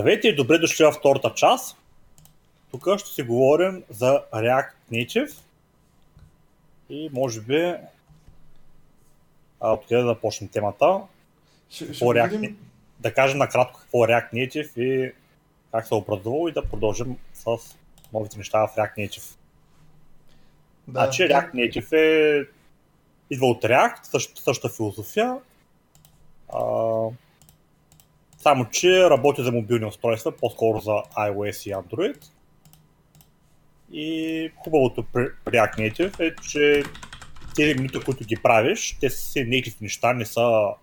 Здравейте и добре дошли във втората част. Тук ще си говорим за React Native и може би а, откъде да започнем темата. Ще, ще Какво React видим. Да кажем накратко какво е React Native и как се е образувал и да продължим с новите неща в React Native. Да. Значи React Native е идва от React, същата, същата философия. А, само, че работи за мобилни устройства, по-скоро за iOS и Android. И хубавото при React Native е, че тези минути, които ги правиш, те са си native неща, не са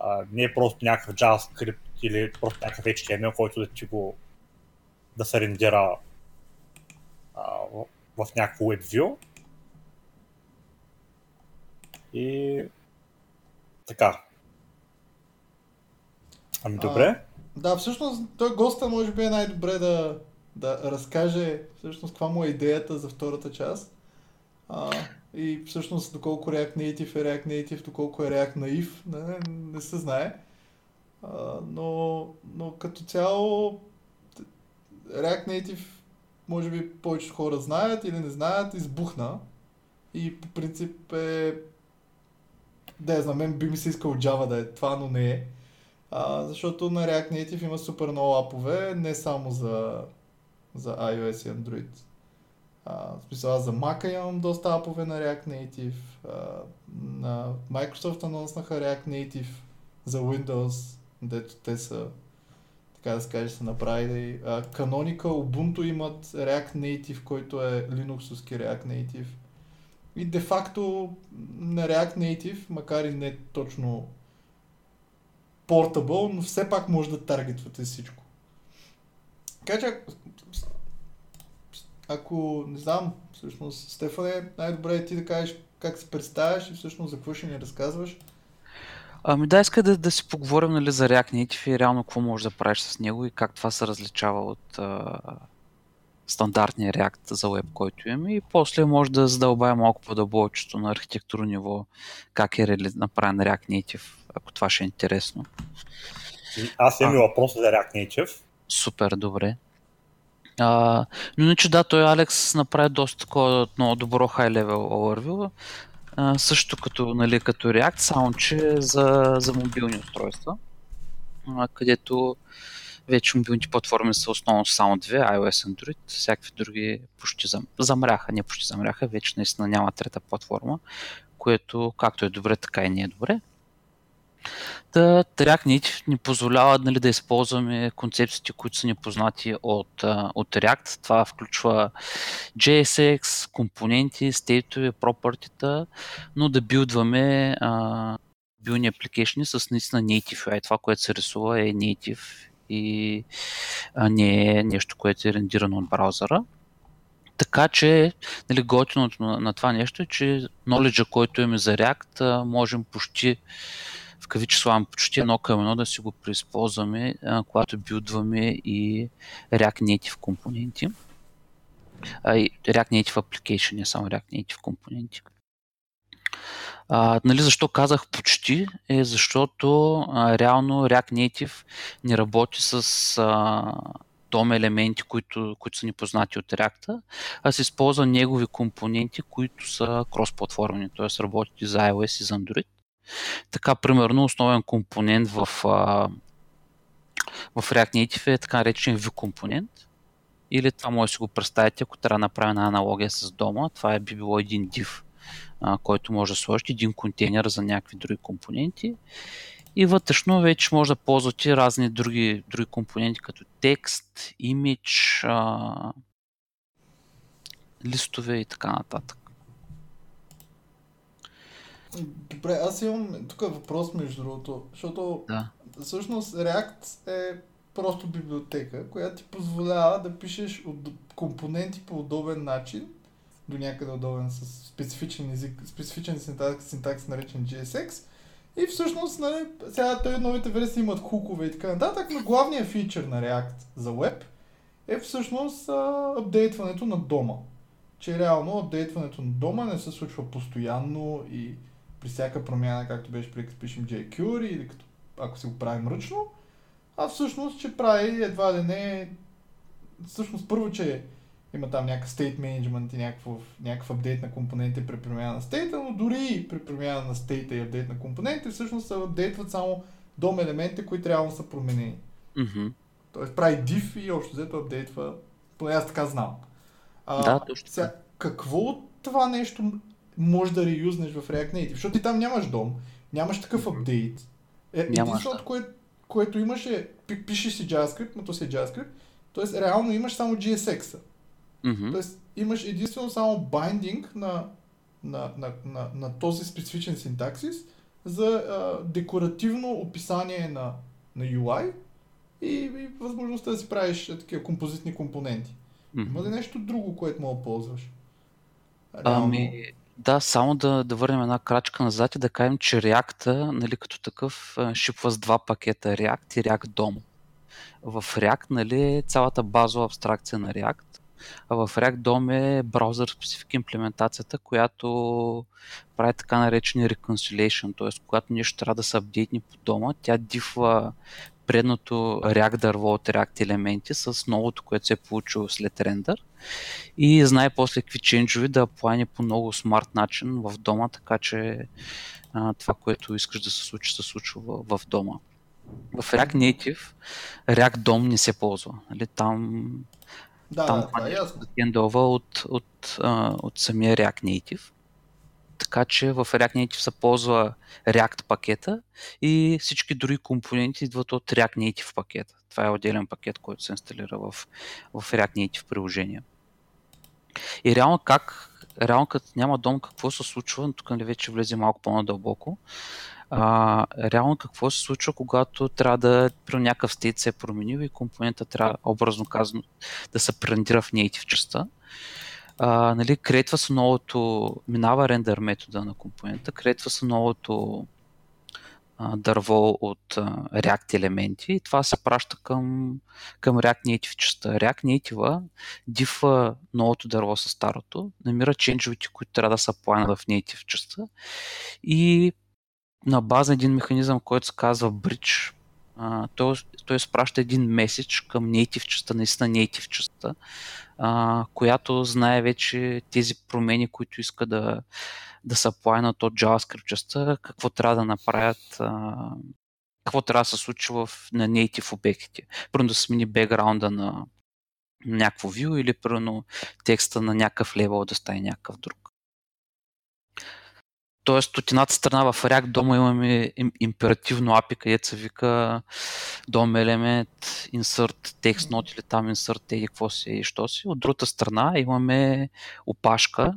а, не е просто някакъв JavaScript или просто някакъв HTML, който да ти го да се рендира а, в, в някакво WebView. И така. Ами добре. Да, всъщност той госта може би е най-добре да, да разкаже всъщност каква му е идеята за втората част. А, и всъщност доколко React Native е React Native, доколко е React Naive, не, не се знае. А, но, но като цяло React Native може би повечето хора знаят или не знаят, избухна. И по принцип е... Да, знам, мен би ми се искал Java да е това, но не е. А, защото на React Native има супер много апове, не само за, за iOS и Android. А, в смисъл, аз за Mac имам доста апове на React Native. А, на Microsoft анонснаха React Native за Windows, дето те са, така да се каже, са направили. А, Canonical, Ubuntu имат React Native, който е Linuxовски React Native. И де-факто на React Native, макар и не точно портабъл, но все пак може да таргетвате всичко. Така че, ако не знам, всъщност, Стефане, най-добре е ти да кажеш как се представяш и всъщност за какво ще ни разказваш. Ами да, иска да, да си поговорим нали, за React Native и реално какво можеш да правиш с него и как това се различава от а, стандартния React за web, който имаме и после може да задълбаем малко по-дълбочето на архитектурно ниво, как е направен React Native, ако това ще е интересно. И Аз имам и въпрос за React Native. Супер, добре. А, но иначе да, той Алекс направи доста такова много добро high-level overview. А, също като, нали, като React, само че за, за мобилни устройства, а, където вече мобилните платформи са основно само две, iOS, Android, всякакви други почти зам... замряха, не почти замряха, вече наистина няма трета платформа, което както е добре, така и не е добре. Та React ни позволява нали, да използваме концепциите, които са ни познати от, от React. Това включва JSX, компоненти, стейтове, пропъртита, но да билдваме билни апликейшни с наистина native UI. Това, което се рисува е native и а, не е нещо, което е рендирано от браузъра. Така че, нали, готиното на, на това нещо е, че knowledge, който имаме за React, можем почти в кавичи почти едно към едно да си го преизползваме, когато билдваме и React Native компоненти. А, и React Native Application, не само React Native компоненти. А, нали, защо казах почти? Е защото а, реално React Native не работи с а, DOM елементи, които, които са ни познати от React, а се използва негови компоненти, които са кросплатформени, т.е. работят и за iOS и за Android. Така, примерно, основен компонент в, а, в React Native е така наречен view компонент. Или това може да си го представите, ако трябва да направя една аналогия с дома. Това е би било един div, а, който може да сложите един контейнер за някакви други компоненти. И вътрешно вече може да ползвате разни други, други компоненти, като текст, имидж, листове и така нататък. Добре, аз имам тук въпрос между другото, защото Да. всъщност React е просто библиотека, която ти позволява да пишеш от компоненти по удобен начин, до някъде удобен с специфичен език, специфичен синтакс, синтакс наречен JSX. И всъщност, нали, сега той новите версии имат хукове и така нататък, но главният фичър на React за web е всъщност а, апдейтването на дома. Че реално апдейтването на дома не се случва постоянно и при всяка промяна, както беше при като пишем jQuery или като, ако си го правим ръчно, а всъщност, че прави едва ли не, всъщност първо, че има там някакъв state management и някакъв, някакъв апдейт на компонентите при промяна на стейта, но дори при промяна на стейта и апдейт на компонентите, всъщност се апдейтват само дом елементите, които реално са променени. Мгм. Тоест прави div и общо взето апдейтва, поне аз така знам. А, Да, точно Сега, какво от това нещо може да реюзнеш в React Native? Защото ти там нямаш дом, нямаш такъв апдейт. Е, единственото, да. кое, което имаш е, пи- пишеш си JavaScript, но то си е JavaScript, т.е. реално имаш само JSX-а. Мгм. Тоест имаш единствено само байдинг на, на, на, на, на този специфичен синтаксис за а, декоративно описание на, на UI и, и възможността да си правиш а, такива композитни компоненти. Има ли нещо друго, което мога да ползваш? Реално. Ами, да, само да, да върнем една крачка назад и да кажем, че React, нали, като такъв, шипва с два пакета React и React DOM. В React, нали, е цялата базова абстракция на React, а в React DOM е браузър специфик имплементацията, която прави така наречени reconciliation, т.е. когато нещо трябва да се апдейтни по дома, тя дифва предното React дърво от React елементи с новото, което се е получило след рендър и знае после какви ченджови да плани по много смарт начин в дома, така че а, това, което искаш да се случи, се случва в, в дома. В React Native React DOM не се ползва. Нали? Там, да, там да, ясно. хендълва от, от, а, от самия React Native. Така че в React Native се ползва React пакета и всички други компоненти идват от React Native пакета. Това е отделен пакет, който се инсталира в, в React Native приложение. И реално как, реално като няма дом, какво се случва, тук нали вече влезе малко по-надълбоко, а, реално какво се случва, когато трябва да при някакъв стейт се е променил и компонента трябва, образно казано, да се прендира в native частта. А, нали, креатва се новото, минава рендър метода на компонента, креатва се новото а, дърво от а, React елементи и това се праща към, към React Native частта. React Native дифа новото дърво с старото, намира ченджовете, които трябва да са планат в Native частта и на база един механизъм, който се казва Bridge, той, той изпраща един меседж към native частта, наистина native частта, а, която знае вече тези промени, които иска да, да са плайнат от JavaScript частта, какво трябва да направят, а, какво трябва да се случи в, на native обектите. Първо да смени бекграунда на някакво view или първо текста на някакъв левел да стане някакъв друг. Тоест от едната страна в React дома имаме им, императивно API, където се вика DOM element, insert text note или там insert теги, какво си и що си. От другата страна имаме опашка,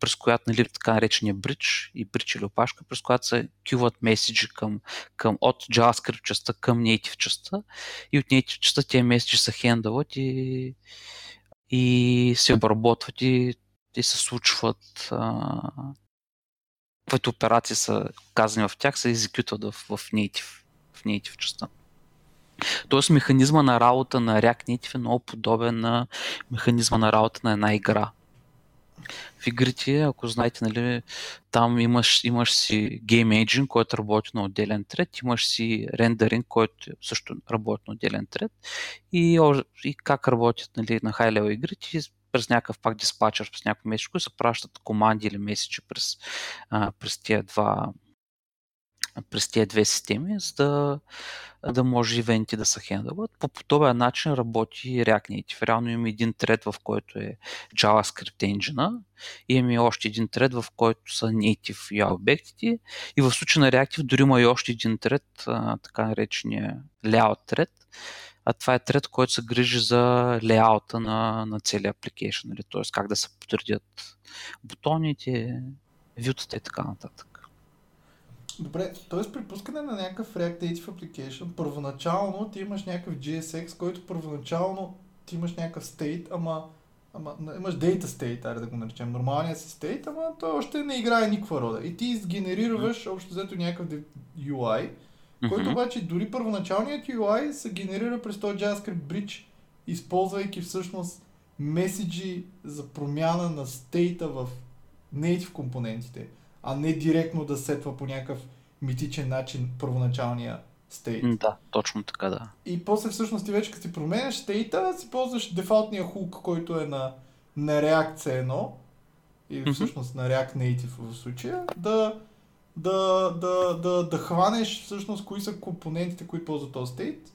през която нали, така наречения bridge и bridge или опашка, през която се кюват меседжи към, към, от JavaScript частта към native частта и от native частта тези меседжи се хендълват и, и се обработват и, и се случват а, каквито операции са казани в тях, се екзекютват в, в native, в native частта. Тоест механизма на работа на React Native е много подобен на механизма на работа на една игра. В игрите, ако знаете, нали, там имаш, имаш си Game Engine, който работи на отделен тред, имаш си рендеринг, който също работи на отделен тред и, и как работят нали, на high level игрите, през някакъв пак диспачър, през някакво месечко и се пращат команди или месечи през, а, през тия два през тези две системи, за да, да може ивенти да се хендълват. По подобен начин работи и React Native. Реално има един тред, в който е JavaScript engine и има още един тред, в който са native UI обектите и в случая на Reactive дори има и още един тред, така наречения layout тред, а това е тред, който се грижи за леаута на, на целия application, нали? т.е. как да се подредят бутоните, вютата и така нататък. Добре, т.е. при пускане на някакъв React Native Application, първоначално ти имаш някакъв GSX, който първоначално ти имаш някакъв state, ама, ама имаш data state, аре да го наречем, нормалния си state, ама той още не играе никаква роля. И ти изгенерираш общо взето някакъв UI, който обаче дори първоначалният UI се генерира през този JavaScript Bridge, използвайки всъщност меседжи за промяна на стейта в native компонентите, а не директно да сетва по някакъв митичен начин първоначалния стейт. Да, точно така, да. И после всъщност ти вече като си променяш стейта, си ползваш дефолтния хук, който е на, на React C1 или Мгм. всъщност на React Native в случая, да, да, да, да, да хванеш всъщност кои са компонентите, които ползват този стейт.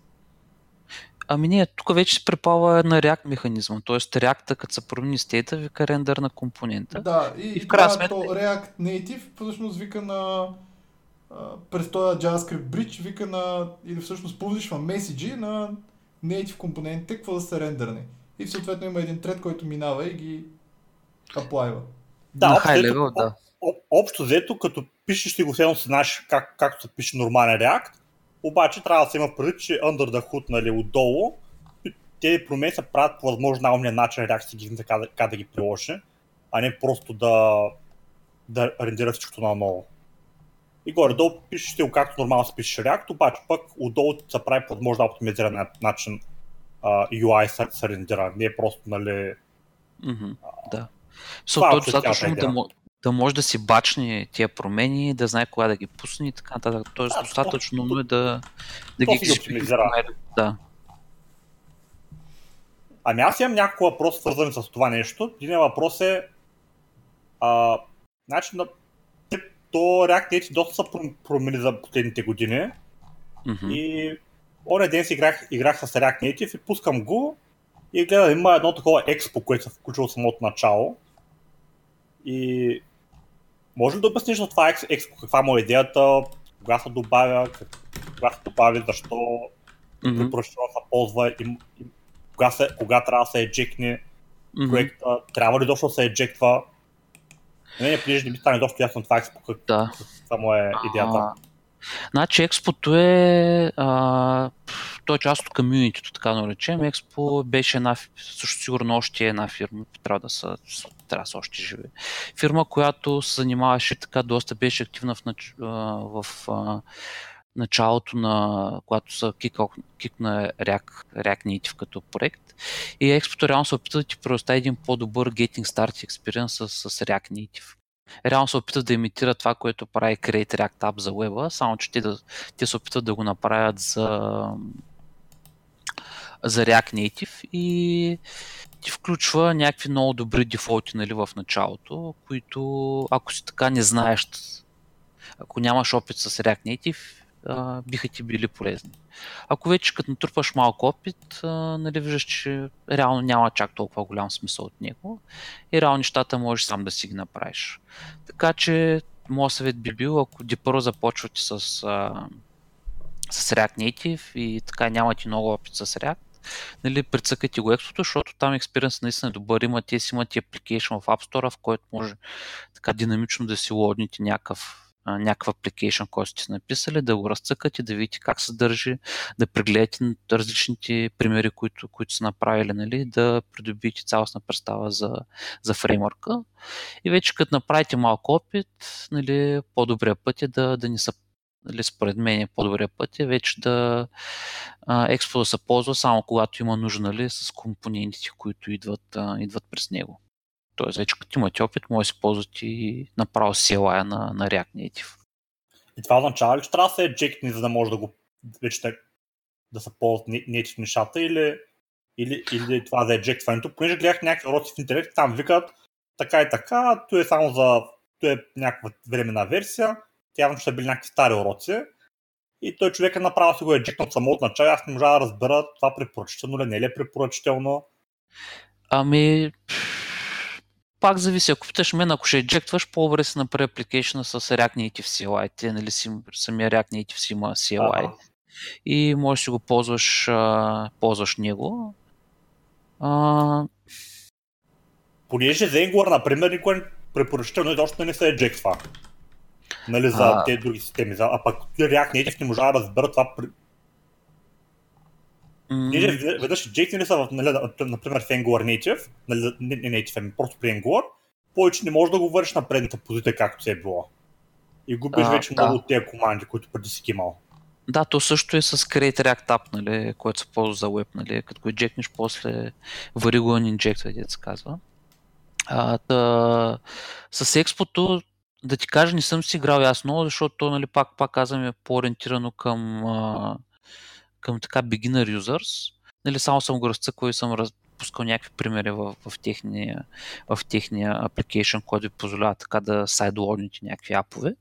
Ами не, тук вече се припава на React механизма. Тоест React, като се промени стейта, вика рендър на компонента. Да, и, И в крайна сметка- то React Native всъщност вика на през този JavaScript bridge вика на, или всъщност публишва меседжи на native компонентите, какво да са рендърни. И съответно има един тред, който минава и ги аплайва. Да, на общо high взето- level, да. об- общо взето, като пишеш ти го все знаеш как, както се пише нормален React, обаче трябва да се има предвид, че under the hood, нали, отдолу, тези промени се правят по възможно най-умния начин, React си ги знае как, да- ги приложи, а не просто да, да рендира всичкото наново. И горе-долу пишеш ти го както нормално се пише React, обаче пък отдолу се прави по възможно оптимизиран на- начин а, UI се, се рендира, не е просто, нали, Мгм, да. Това е достатъчно да, идея. мо- да може да си бачне тия промени, да знае кога да ги пусне и така нататък. Тоест достатъчно е да, да ги оптимизира. Да. Ами аз имам няколко въпроса, свързани с това нещо. Един въпрос е, а, значи, на, то React Native доста са пром- промени за последните години Мгм. и оня ден си играх, играх с React Native и пускам го и гледам, има едно такова експо, което се включва от самото начало. И може ли да обясниш за това експо, каква му е идеята, кога се добавя, кога се добави, защо Мгм. препоръчително се ползва и, и кога, се, кога трябва да се еджекне Мгм. проекта, трябва ли дошло да се еджектва. Не, не, понеже не ми стане доста ясно това експо, как- Да. каква му е идеята. А, Значи експото е, а, той е част от комьюнитито, така наречем. Експо беше една, също сигурно още е една фирма, трябва да са, са още живи. Фирма, която се занимаваше така, доста беше активна в, нач... в началото на, когато са кикна React, React Native като проект. И експото реално се опита да ти предостави един по-добър Getting Started Experience с, с React Native реално се опитват да имитират това, което прави Create React App за web само че те, да, те се опитват да го направят за, за React Native и ти включва някакви много добри дефолти нали, в началото, които ако си така не знаеш, ако нямаш опит с React Native, а, биха ти били полезни. Ако вече като натрупаш малко опит, а, нали, виждаш, че реално няма чак толкова голям смисъл от него и реално нещата можеш сам да си ги направиш. Така че, моят съвет би бил, ако първо започвате с, а, с React Native и така нямате много опит с React, нали, прецъкайте го експото, защото там експириенс наистина е добър. Има, те си имат и application в App Store, в който може така динамично да си лодните някакъв някакъв application, който сте написали, да го разцъкате, да видите как се държи, да прегледате различните примери, които, които са направили, нали, да придобиете цялостна представа за, за фреймворка. И вече като направите малко опит, нали, по-добрия път е да, да не са нали, според мен е по-добрия път е вече да а, Expo да се ползва само когато има нужда нали, с компонентите, които идват, а, идват през него. Тоест, вече като имате опит, може да се ползвате и направо CLI на, на React Native. И това означава ли, че трябва да се еджектне, за да може да го вече да, да се ползват native нещата или, или, или това за еджектването? Понеже гледах някакви уроци в интернет, там викат така и така, то е само за то е някаква временна версия, явно ще са били някакви стари уроци. И той човек е направил си го еджектно от самото начало, аз не можа да разбера това препоръчително ли, не е ли е препоръчително. Ами, пак зависи. Ако питаш мен, ако ще еджектваш, по-добре си направи апликейшна с React Native CLI. Те, нали, самия React Native си има CLI. Ага. И можеш да си го ползваш, а, ползваш него. А, Понеже за Angular, например, никой не препоръчително изобщо да не се еджектва. Нали, за А. тези други системи. За, а пък React Native не може да разбера това. при- веднъж еджектнали са в, нали, например, в Angular Native, нали, не, не Native, ами просто при Angular, повече не можеш да го вършиш на предната позиция, както се е било. И губиш А, вече да. много от тези команди, които преди си имал. Да, то също е с Create React App, нали, което се ползва за web, нали, като го инжекнеш, после вари го дето се казва. А, та, с експото да ти кажа, не съм си играл ясно, защото то, нали, пак, пак казвам, е по-ориентирано към, а, към така beginner users. Нали, само съм го разцъквал и съм разпускал някакви примери в, в, техния, в техния application, който ви позволява така да сайдлодните някакви апове.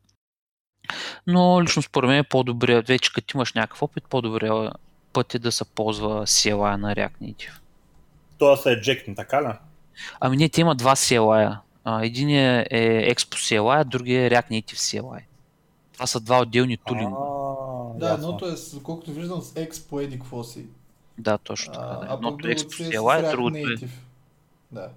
Но лично според мен е по-добре, вече като имаш някакъв опит, по-добре път е да се ползва CLI на React Native. Това са еджектни, така ли? Ами не, те има два CLI. Един е, е Expo CLI, а другия е React Native CLI. Това са два отделни тулинга. Да, едното е, колкото виждам, с Expo еди какво си. Да, точно така. Да. А, Едното е Expo CLI, другото е... Да.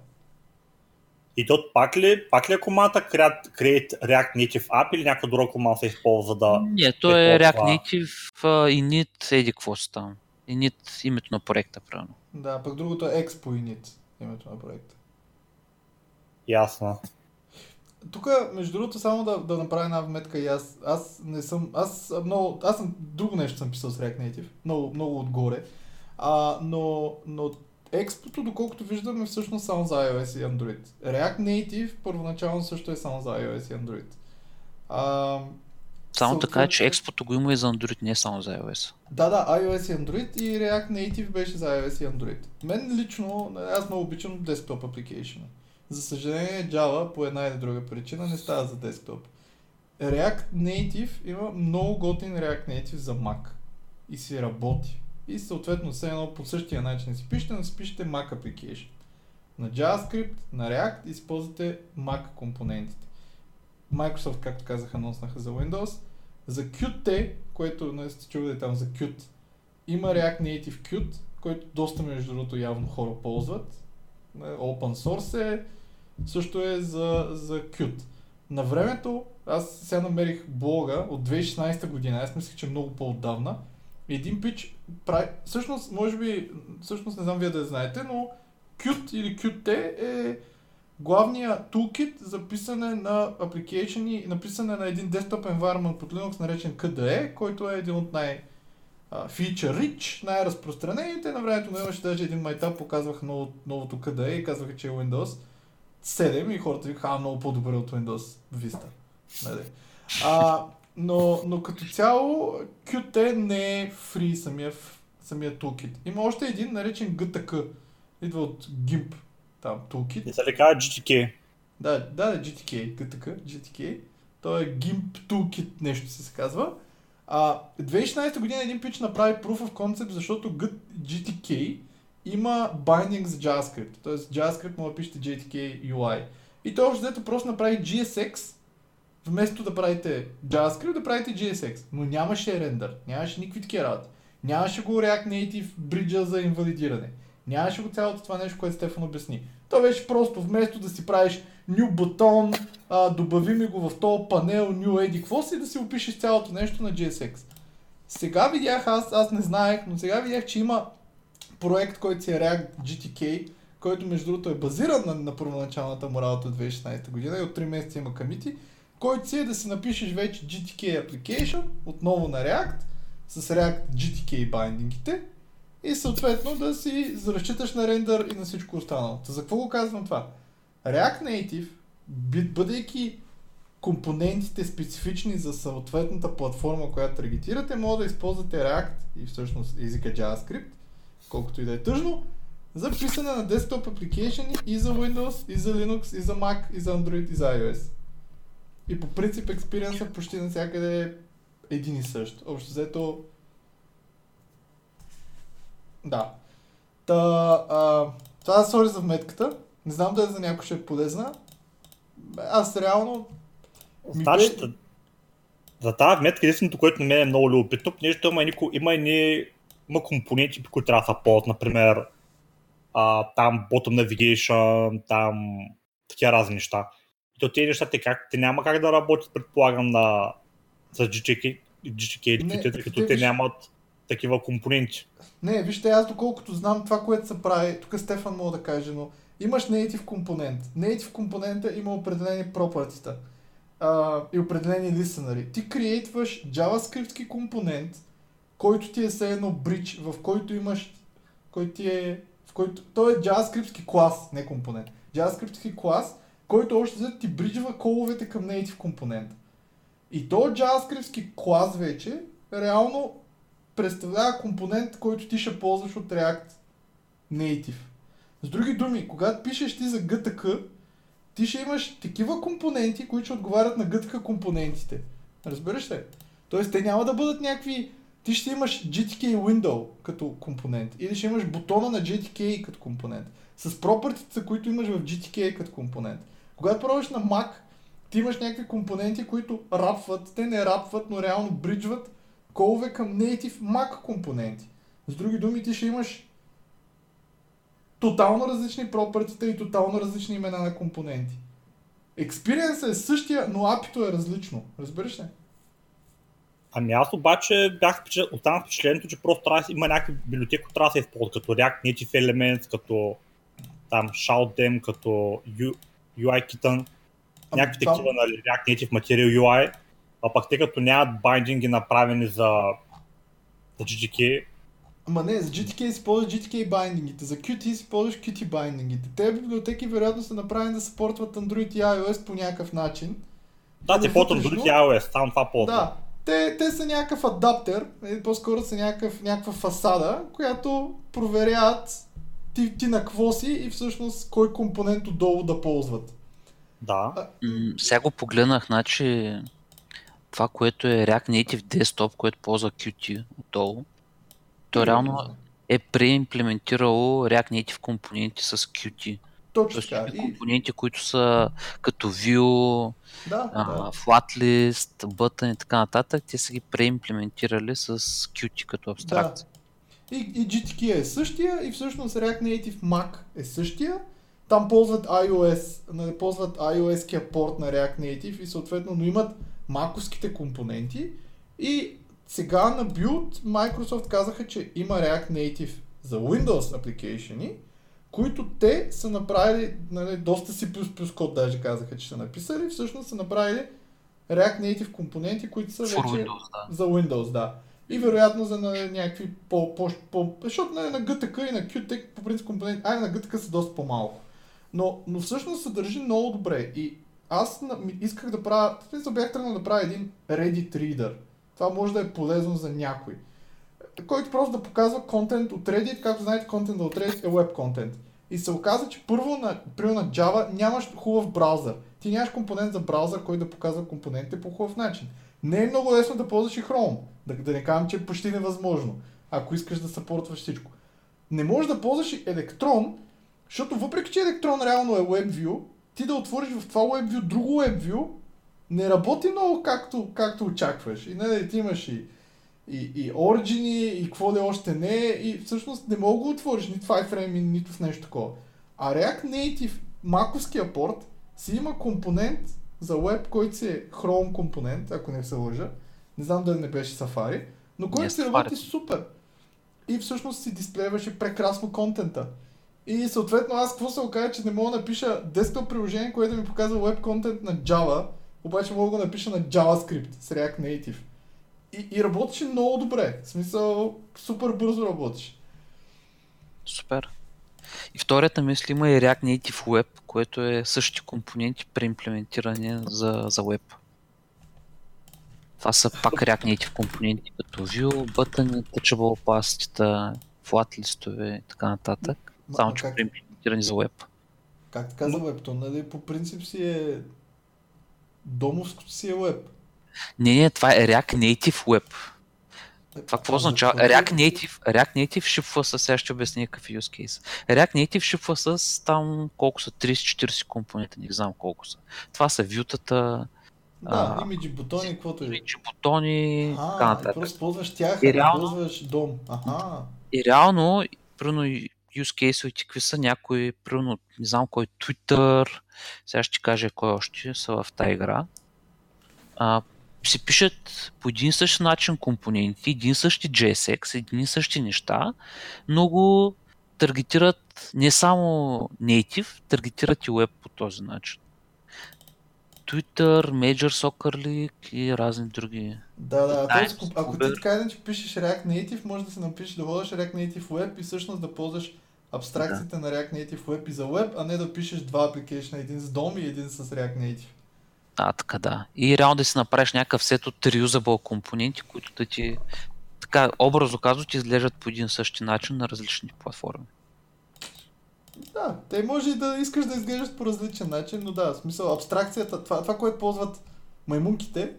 И то пак ли, пак ли е команда create, create React Native App или някаква друга команда се използва да... Не, то е React Native uh, init еди какво си там. Init името на проекта, правилно. Да, пък другото е Expo init името на проекта. Ясно. Тук, между другото, само да, да направя една вметка и аз, аз не съм, аз много, аз съм, друго нещо съм писал с React Native, много, много отгоре, а, но, но Експото, доколкото виждаме, е всъщност само за iOS и Android. React Native първоначално също е само за iOS и Android. А, само съответно... така е, че експото го има и за Android, не е само за iOS. Да, да, iOS и Android и React Native беше за iOS и Android. Мен лично, аз много обичам desktop application. За съжаление, Java по една или друга причина не става за десктоп. React Native има много готин React Native за Mac. И си работи. И съответно все едно по същия начин си пишете, но си пишете Mac Application. На JavaScript, на React използвате Mac компонентите. Microsoft, както казах, анонснаха за Windows. За Qt, което не сте чували там за Qt, има React Native Qt, който доста между другото явно хора ползват. Open source е, също е за, за Qt. На времето, аз сега намерих блога от 2016 година, аз мислех, че е много по-отдавна. Един пич прави, всъщност, може би, всъщност не знам вие да знаете, но Qt или Qt е главният toolkit за писане на application на писане на един desktop environment под Linux, наречен KDE, който е един от най- feature rich, най-разпространените. На времето имаше даже един майтап, показваха ново, новото KDE и казваха, че е Windows 7 и хората викаха, много по-добре от Windows Vista. Нали? А, но, но като цяло Qt не е free самия, самия toolkit. Има още един наречен GTK. Идва от GIMP. Там, toolkit. Не се ли казва GTK? Да, да, да, GTK, GTK, GTK. То е GIMP toolkit, нещо се казва. А, 2016 година един пич направи proof of concept, защото GTK има binding за JavaScript. Тоест JavaScript може да пишете JTK UI. И той общо взето просто направи GSX, вместо да правите JavaScript, да правите GSX. Но нямаше рендър, нямаше никакви такива работи. Нямаше го React Native бриджа за инвалидиране. Нямаше го цялото това нещо, което Стефан обясни. То беше просто вместо да си правиш new бутон, а, добави ми го в този панел, new edit, какво си да си опишеш цялото нещо на GSX. Сега видях, аз, аз не знаех, но сега видях, че има проект, който си е React GTK, който между другото е базиран на, на първоначалната му работа от 2016 година и от 3 месеца има комити, който си е да си напишеш вече GTK application, отново на React, с React GTK байдингите и съответно да си разчиташ на рендър и на всичко останало. За какво го казвам това? React Native, бъдейки компонентите специфични за съответната платформа, която таргетирате, може да използвате React и всъщност езика JavaScript, колкото и да е тъжно, за писане на десктоп application и за Windows, и за Linux, и за Mac, и за Android, и за iOS. И по принцип експириенса почти навсякъде е един и същ. Общо взето... Да. Та, а, това е сори за вметката. Не знам дали за някой ще е полезна. Аз реално... Значи, за тази вметка единственото, което на мен е много любопитно, понеже има, има и има компоненти, които трябва да се ползват, например, а, там bottom navigation, там такива разни неща. И то тези неща те, как, те няма как да работят, предполагам, на, с GTK, GTK тъй като те нямат такива компоненти. Не, вижте, аз доколкото знам това, което се прави, тук Стефан мога да каже, но имаш native компонент. Native компонента има определени пропъртита и определени лисънари. Ти креатваш JavaScript компонент, който ти е все едно брич, в който имаш, който ти е, в който, той е JavaScript клас, не компонент. JavaScript клас, който още за ти бриджва коловете към native компонент. И то JavaScript клас вече реално представлява компонент, който ти ще ползваш от React Native. С други думи, когато пишеш ти за GTK, ти ще имаш такива компоненти, които ще отговарят на GTK компонентите. Разбираш ли? Тоест, те няма да бъдат някакви... Ти ще имаш GTK window като компонент. Или ще имаш бутона на GTK като компонент. С пропъртите, които имаш в GTK като компонент. Когато пробваш на Mac, ти имаш някакви компоненти, които рапват, те не рапват, но реално бриджват колове към native Mac компоненти. С други думи, ти ще имаш тотално различни пропъртите и тотално различни имена на компоненти. Експириенсът е същия, но апито е различно. Разбираш ли? Ами аз обаче бях останал впечатлението, че просто трябва има някакви библиотеки, които трябва да се използват, като React Native Elements, като там Shoutdem, като UI Kitten, някакви там... такива нали, React Native Material UI, а пък те като нямат байдинги направени за, за GTK, Ама не, за GTK си ползваш GTK байдингите, за Qt си ползваш Qt байдингите. Те библиотеки вероятно са направени да съпортват Android и iOS по някакъв начин. Да, те ползват Android и iOS, само това ползват. Да, те, те са някакъв адаптер, по-скоро са някакъв, някаква фасада, която проверяват ти, ти на какво си и всъщност кой компонент отдолу да ползват. Да. А... сега го погледнах, значи това, което е React Native Desktop, което ползва Qt отдолу, то реално е преимплементирало React Native компоненти с Qt. Точно така. И... Компоненти, които са като Vue, да, а, да. Flatlist, Button и така нататък, те са ги преимплементирали с Qt като абстракция. Да. И, и GTK е същия и всъщност React Native Mac е същия. Там ползват iOS, ползват iOS-кия порт на React Native и съответно, но имат маковските компоненти и сега на Build Microsoft казаха, че има React Native за Windows application които те са направили, нали, доста си плюс код даже казаха, че са написали, всъщност са направили React Native компоненти, които са вече Windows, да. за Windows, да. И вероятно за на някакви по, по, по защото нали, на GTK и на Qt по принцип компоненти, ай на GTK са доста по-малко. Но, но всъщност се държи много добре и аз исках да правя, в смисъл бях тръгнал да правя един Reddit Reader. Това може да е полезно за някой. Който просто да показва контент от Reddit, както знаете, контент от Reddit е веб контент. И се оказа, че първо на, на Java нямаш хубав браузър. Ти нямаш компонент за браузър, който да показва компонентите по хубав начин. Не е много лесно да ползваш и Chrome. Да, да не казвам, че е почти невъзможно, ако искаш да съпортваш всичко. Не можеш да ползваш и Electron, защото въпреки, че Electron реално е WebView, ти да отвориш в това WebView друго WebView, не работи много както, както очакваш. И нали, ти имаш и, и, и Origin, и какво ли още не, и всъщност не мога да отвориш нито в iframe, нито в нещо такова. А React Native, маковския порт, си има компонент за web, който си е Chrome компонент, ако не се лъжа. Не знам дали не беше Safari, но който си работи супер. И всъщност си дисплейваше прекрасно контента. И съответно аз какво се окажа, че не мога да напиша десктоп приложение, което да ми показва веб контент на Java, обаче мога да го напиша на JavaScript с React Native. И, и работеше много добре. В смисъл, супер бързо работеше. Супер. И вторията мисли има и React Native Web, което е същите компоненти преимплементирани за, за Web. Това са пак React Native компоненти, като View, Button, Touchable Path, flat листове и така нататък. Само, че преимплементирани за Web. Как така за Web? То нали по принцип си е Домовското си е веб. Не, не, това е React Native Web. Това какво означава? React Native, React Native шипва с, сега ще обясня какъв е use case. React Native шипва с там колко са, 30-40 компонента, не знам колко са. Това са вютата, да, имиджи, бутони, каквото е. Имиджи, бутони, така нататък. просто ползваш тях, и реално, ползваш дом. Аха. И реално, примерно use case какви са някои, примерно, не знам кой, Twitter, сега ще кажа кой още са в тази игра, а, се пишат по един същи начин компоненти, един същи JSX, един и същи неща, но го таргетират не само native, таргетират и web по този начин. Twitter, Major Soccer League и разни други. Да, да. Тоест, ако ти така че пишеш React Native, може да се напишеш да водиш React Native Web и всъщност да ползваш абстракциите на React Native Web и за Web, а не да пишеш два апликейшна, един с DOM и един с React Native. А, така да. И реално да си направиш някакъв сет от reusable компоненти, които да ти, така, образно казано, ти изглеждат по един същи начин на различни платформи. Да, те може и да искаш да изглеждаш по различен начин, но да, в смисъл абстракцията, това, това което ползват маймунките,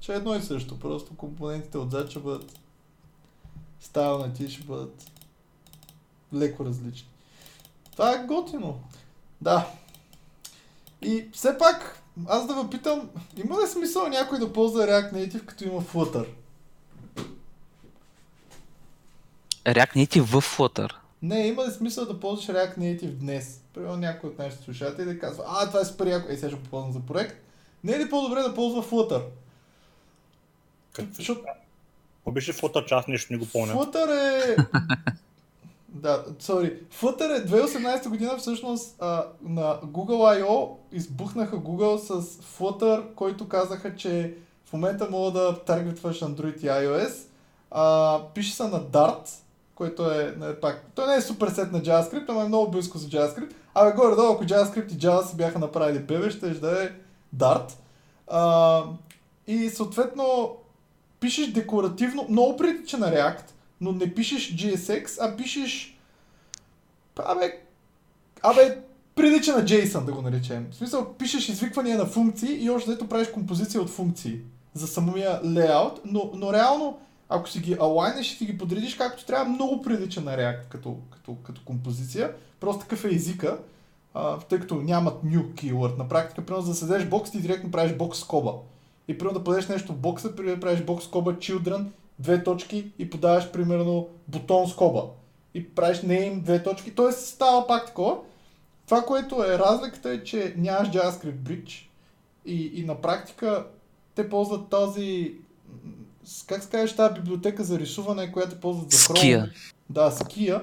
ще е едно и също. Просто компонентите отзад ще бъдат стайлнати, ще бъдат леко различни. Това е готино. Да. И все пак, аз да ви питам, има ли смисъл някой да ползва React Native като има Flutter? React Native в Flutter. Не, има ли смисъл да ползваш React Native днес? Примерно някой от нашите слушатели казва, а, това е супер яко, е, сега ще ползвам за проект. Не е ли по-добре да ползва Flutter? Защото Какво беше Flutter, че аз нещо не го помня. Flutter е... да, sorry. Flutter е 2018 година всъщност а, на Google I.O. избухнаха Google с Flutter, който казаха, че в момента мога да таргетваш Android и iOS. А, пише се на Dart, който е, не, пак, той не е супер сет на JavaScript, ама е много близко с JavaScript. Абе горе-долу, ако JavaScript и Java си бяха направили бебе, ще да е Dart. А, и съответно пишеш декоративно, много прилича на React, но не пишеш GSX, а пишеш... Абе, абе, прилича на JSON, да го наречем. В смисъл, пишеш извиквания на функции и още дето правиш композиция от функции за самия лейаут, но, но реално, ако си ги алайнеш и си ги подредиш както трябва, много прилича на React като, като, като композиция. Просто такъв е езика, а, тъй като нямат new keyword. На практика, примерно, за да създадеш бокс, ти директно правиш бокс скоба. И примерно да подадеш нещо в бокса, примерно правиш бокс скоба children, две точки и подаваш примерно бутон скоба. И правиш name, две точки. Тоест става пак такова. Това, което е разликата е, че нямаш JavaScript bridge и, и на практика те ползват с- как се казваш тази библиотека за рисуване, която ползват за Chrome. Ския. Да, Сkia.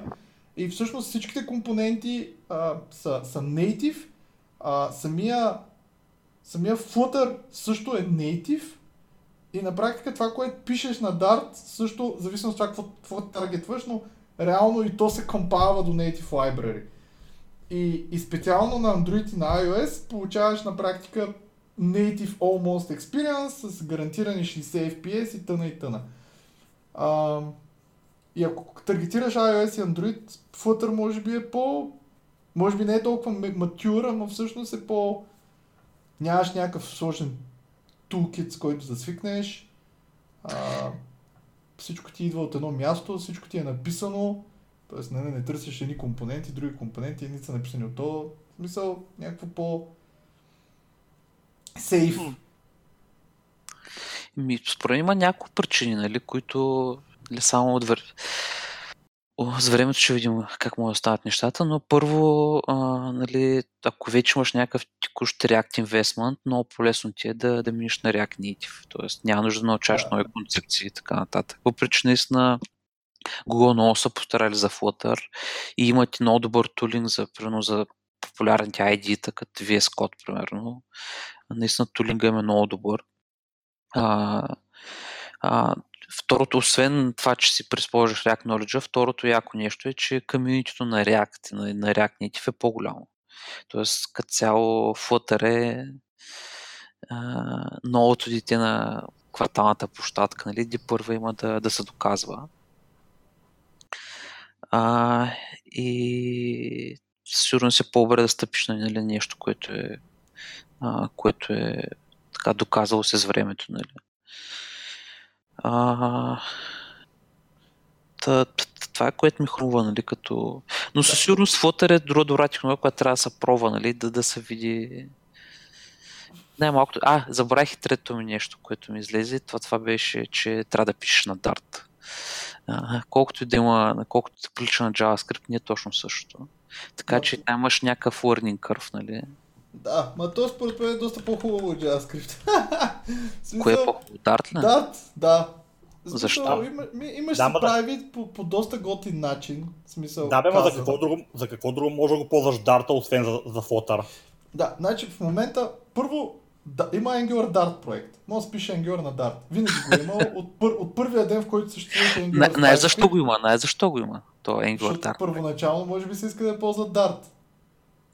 И всъщност всичките компоненти а, са, са native. А, самия, самия footer също е native. И на практика това, което пишеш на Dart, също зависи от това какво, какво таргетваш, но реално и то се компайлва до native library. И, и специално на Android и на iOS получаваш на практика native almost experience с гарантирани 60 FPS и тъна и тъна. А, и ако таргетираш iOS и Android, Flutter може би е по... Може би не е толкова матюра, но всъщност е по... Нямаш някакъв сложен toolkit, с който да свикнеш. А, всичко ти идва от едно място, всичко ти е написано. Тоест, не, не, не търсиш едни компоненти, други компоненти, едни са написани от то. В смисъл, някакво по... Сейф. Ми, според има няколко причини, нали, които нали, само от вър... О, с времето ще видим как могат да стават нещата, но първо, а, нали, ако вече имаш някакъв текущ React Investment, много по-лесно ти е да, да минеш на React Native. Тоест няма нужда да научаваш Да. нови концепции и така нататък. Въпреки, че наистина Google много са постарали за Flutter и имат много добър тулинг за, примерно, за популярните ID-та, като VS Code, примерно. Наистина тулинга им е много добър. А, а, второто, освен това, че си приспождаш React Knowledge, второто яко нещо е, че комьюнитито на React, на, на React Native е по-голямо. Тоест, като цяло Flutter е а, новото дете на кварталната площадка, нали, де първа има да, да се доказва. А, и със сигурност е по-добре да стъпиш на нали, нещо, което е, а, което е така доказало се с времето. Нали. А, та, това е което ми хрумва, нали, като... Но със сигурност Flutter е друга добра технология, която трябва да се пробва, нали, да, да се види... Не, малко... А, забравих и трето ми нещо, което ми излезе. Това, това беше, че трябва да пишеш на Dart. А, колкото и да има, колкото да прилича на JavaScript, не е точно същото. Така че там имаш някакъв learning curve, нали? Да, ма то според мен е доста по-хубаво от JavaScript. Смисъл, Кое е по-хубаво? Dart ли? Да, да. Смисъл, Защо? Има, ми- имаш Да, си ма да. прави по, по доста готин начин. Смисъл, Да, бе, ма за какво, друго, за какво друго може да го ползваш дарта, освен за, за Flutter? Да, значи в момента, първо, Да, има Angular Dart проект. Може да се пише Angular на Dart. Винаги го е имал от, пър, от първия ден, в който съществува Angular. Не, не защо го има, не защо го има. То е Angular Dart. първоначално може би се иска да ползва Dart.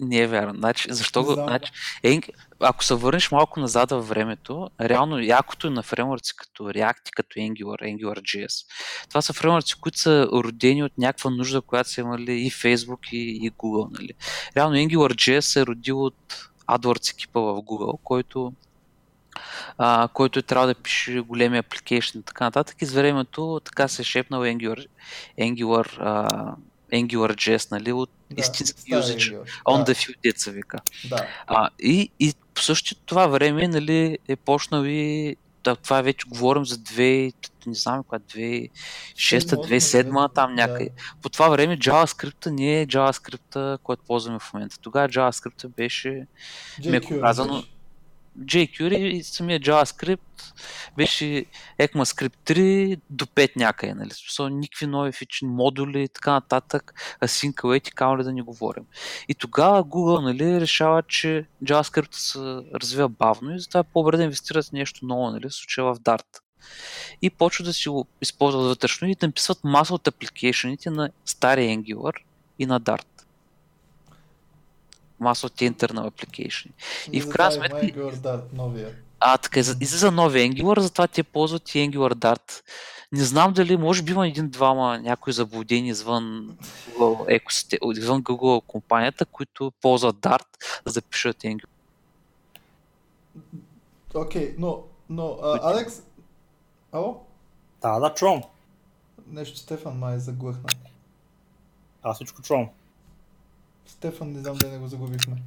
Не е вярно. Значи, защо го... Значи, Eng... Ако се върнеш малко назад във времето, реално якото е на фреймворци като React като Angular, AngularJS. Това са фреймворци, които са родени от някаква нужда, която са имали и Facebook и, и Google. Нали. Реално AngularJS се е родил от AdWords екипа в Google, който а, който е трябва да пише големи application и така нататък. И с времето така се е шепнал Angular, Angular, а, AngularJS, нали, от Да, истински. Angular. On да, the few деца вика. да. А, и, и по същото това време нали, е почнал и да, това вече говорим за 2, не знам коя, 2006, Седма, 2007, там да. някъде. По това време JavaScript не е JavaScript, който ползваме в момента. Тогава JavaScript беше меко казано. jQuery самия JavaScript беше ECMAScript 3 до 5 някъде, нали? Смисъл, никакви нови фичи, модули и така нататък, async await и камо ли да ни говорим. И тогава Google нали, решава, че JavaScript се развива бавно и затова е по-добре да инвестират в нещо ново, нали? в случая в Dart. И почват да си го използват вътрешно и да написват маса от апликейшените на стария Angular и на Dart. Маса от тези internal application. И в Не крайна сметка- Angular Dart, новия. А, така, излиза нови Angular, затова те ползват и Angular Dart. Не знам дали, може би има един-двама някои заблудени извън Google, екосисте- извън Google компанията, които ползват Dart, за да пишат Angular. Окей, но, но а, Алекс, ало? Да, да, чувам. Нещо Стефан май заглъхна. Аз всичко чувам. Стефан, не знам дали не го загубихме.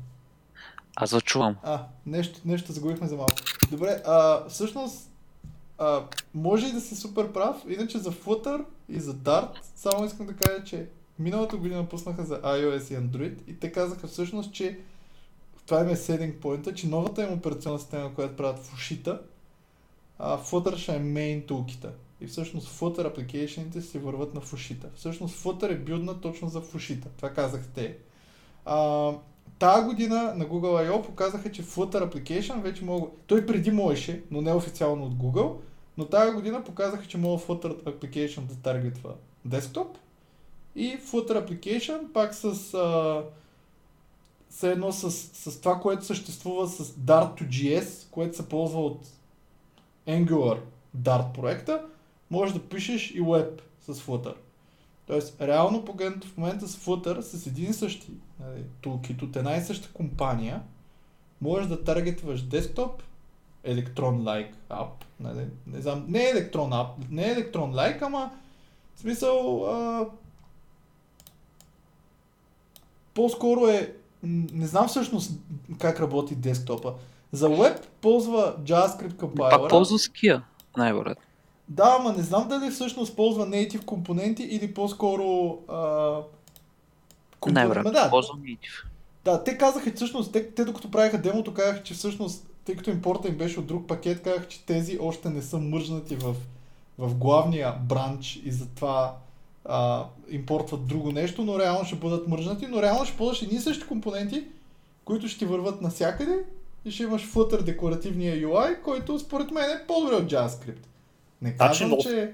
Аз зачувам. А, нещо, нещо загубихме за малко. Добре, а, всъщност, а, може и да си супер прав, иначе за Flutter и за Dart, само искам да кажа, че миналата година пуснаха за iOS и Android и те казаха всъщност, че това им е setting point че новата им операционна система, която правят в ушита, а, Flutter ще е main toolkit. И всъщност Flutter applicationите си върват на фушита. Всъщност Flutter е билдна точно за фушита. Това казах те. А, Тая година на Google I.O. показаха, че Flutter Application вече мога... Той преди можеше, но не официално от Google, но тази година показаха, че мога Flutter Application да таргетва десктоп и Flutter Application пак с а, все едно с, с това, което съществува с Dart2JS, което се ползва от Angular Dart проекта, можеш да пишеш и web с Flutter. Тоест, реално погледнато в момента с Flutter, с един и същи нали, toolkit от една и съща компания, можеш да таргетваш десктоп, Electron-like app, нали, не знам, не е Electron app, не е Electron-like, ама в смисъл а, по-скоро е, не знам всъщност как работи десктопа. За web ползва JavaScript Пак compiler. ползва Skia, най-вероятно. Да, ама не знам дали всъщност ползва native компоненти или по-скоро а, компонент- Най-вероятно Ма Да, ползва Native. да, те казаха, че всъщност, те, те докато правиха демото, казаха, че всъщност, тъй като импорта им беше от друг пакет, казаха, че тези още не са мържнати в, в главния бранч и затова а, импортват друго нещо, но реално ще бъдат мържнати, но реално ще ползваш едни и същи компоненти, които ще ти върват навсякъде и ще имаш Flutter декларативния UI, който според мен е по-добре от JavaScript. Не Значи, казвам, много- че...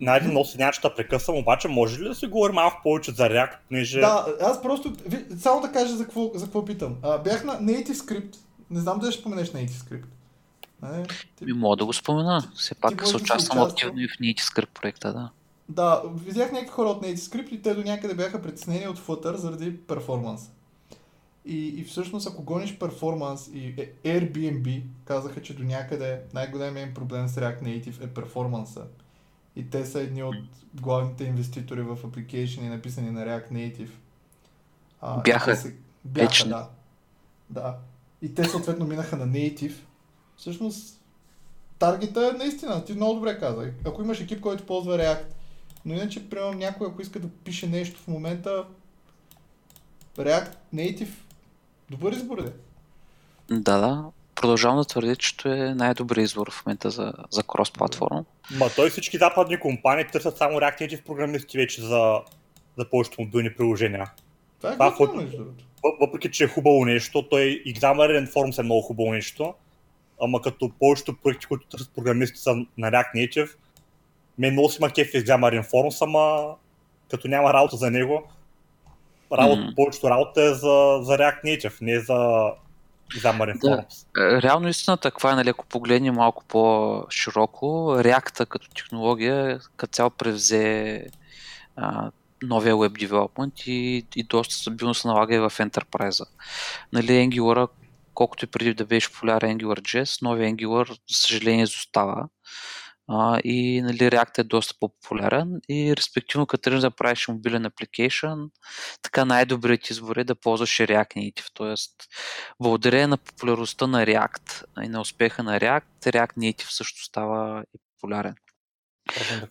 Найде много се те прекъсвам, обаче може ли да си говорим малко повече за React, понеже... Да, аз просто, само да кажа за какво, за какво питам. А, бях на Native Script, не знам дали ще споменеш Native Script. Не, ти, Ми мога да го спомена. Все пак се участвам активно и в Native проекта, да. да, видях някакви хора от Native Script и те до някъде бяха притеснени от Flutter заради перформанс. И, и всъщност ако гониш перформанс и е- Airbnb казаха, че до някъде най-големият им проблем с React Native е перформанса. И те са едни от главните инвеститори в апликейшени, написани на React Native. А, Бяха. се- Бяха, Вечни. да. Да. И те съответно минаха на Native. Всъщност, таргета е наистина, ти много добре каза. Ако имаш екип, който ползва React, но иначе, примерно, някой, ако иска да пише нещо в момента, React Native, добър избор е. Да, да. Продължавам да твърдя, че е най-добрият избор в момента за, за крос-платформа. Ма той всички западни компании търсят само React Native програмисти вече за, за повечето мобилни приложения. Това е Това между другото. Въ- Въпреки, че е хубаво нещо, той и Xamarin Forms е много хубаво нещо, ама като повечето проекти, които търсят програмисти са на React Native, мен много си ма кеф Xamarin Forms, ама като няма работа за него, работа, mm. повечето работа е за, за React Native, не за Xamarin да. Е, реално истината, каква е, нали, ако погледнем малко по-широко, React като технология като цяло превзе а, новия Web Development и, и доста стабилно се налага и в Enterprise. Нали, Angular, колкото и преди да беше популярен AngularJS, новия Angular, за съжаление, изостава. А, и нали, React е доста по-популярен и респективно като тръгнеш да правиш мобилен application, така най-добрият избор е да ползваш React Native. Тоест, благодарение на популярността на React и на успеха на React, React Native също става и популярен.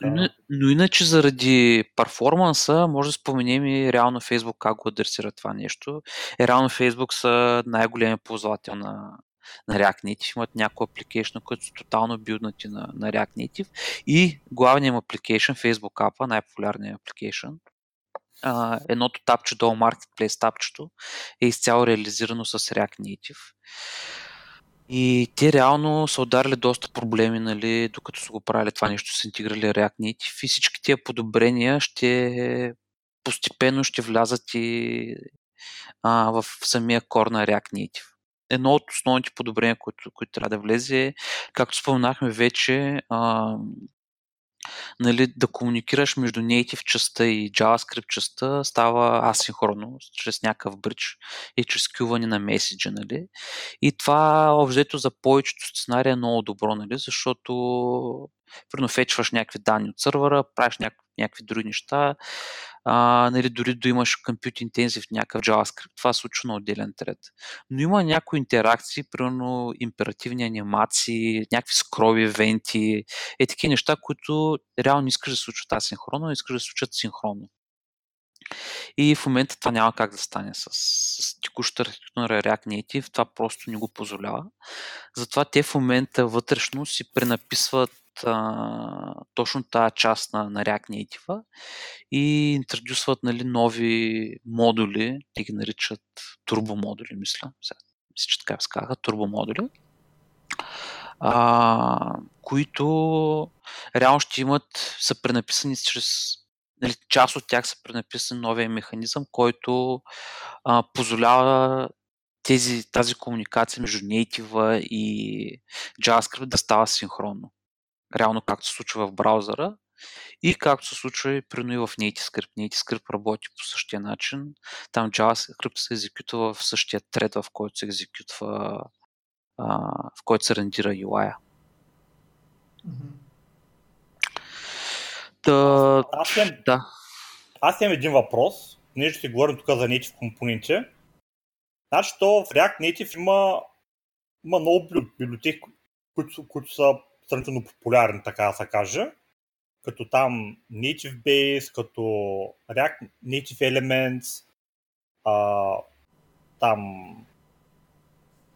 Но, но иначе заради перформанса, може да споменем и реално Facebook как го адресира това нещо. И реално Facebook са най-големия ползвател на, на React Native. Имат някои application, които са тотално билднати на, на React Native. И главният application, Facebook App, най-популярният application, Uh, едното тапче долу Marketplace тапчето е изцяло реализирано с React Native. И те реално са ударили доста проблеми, нали, докато са го правили това нещо, са интеграли React Native и всички тия подобрения ще постепенно ще влязат и а, в самия кор на React Native. Едно от основните подобрения, които, които трябва да влезе както споменахме вече, а, нали, да комуникираш между native частта и JavaScript частта става асинхронно, чрез някакъв бридж и чрез кюване на меседжа. Нали. И това общо за повечето сценария е много добро, нали, защото Примерно фетчваш някакви данни от сървъра, правиш някакви, някакви други неща, а, нали, дори да имаш compute intensive някакъв JavaScript, това се случва на отделен тред. Но има някои интеракции, примерно императивни анимации, някакви скроби, евенти, е такива неща, които реално не искаш да се случват асинхронно, искаш да се случват синхронно. И в момента това няма как да стане с, с текущата архитектура React Native, това просто не го позволява. Затова те в момента вътрешно си пренаписват а, точно тази част на, на React Native и интродюсват нали, нови модули, те ги наричат турбомодули, мисля. Сега, мисля, че така се казаха, турбомодули, а, които реално ще имат, са пренаписани чрез нали, част от тях са пренаписани новия механизъм, който а, позволява тези, тази комуникация между Native и JavaScript да става синхронно реално както се случва в браузъра и както се случва и при и в NativeScript. NativeScript работи по същия начин. Там JavaScript се екзекютва в същия тред, в който се екзекютва в който се рендира UI. Да, аз, имам, да. аз имам един въпрос, понеже си говорим тук за Native компоненти. Значи то в React Native има, има много библиотеки, които, които са сравнително популярен, така да се каже. Като там Native Base, като React Native Elements, а, там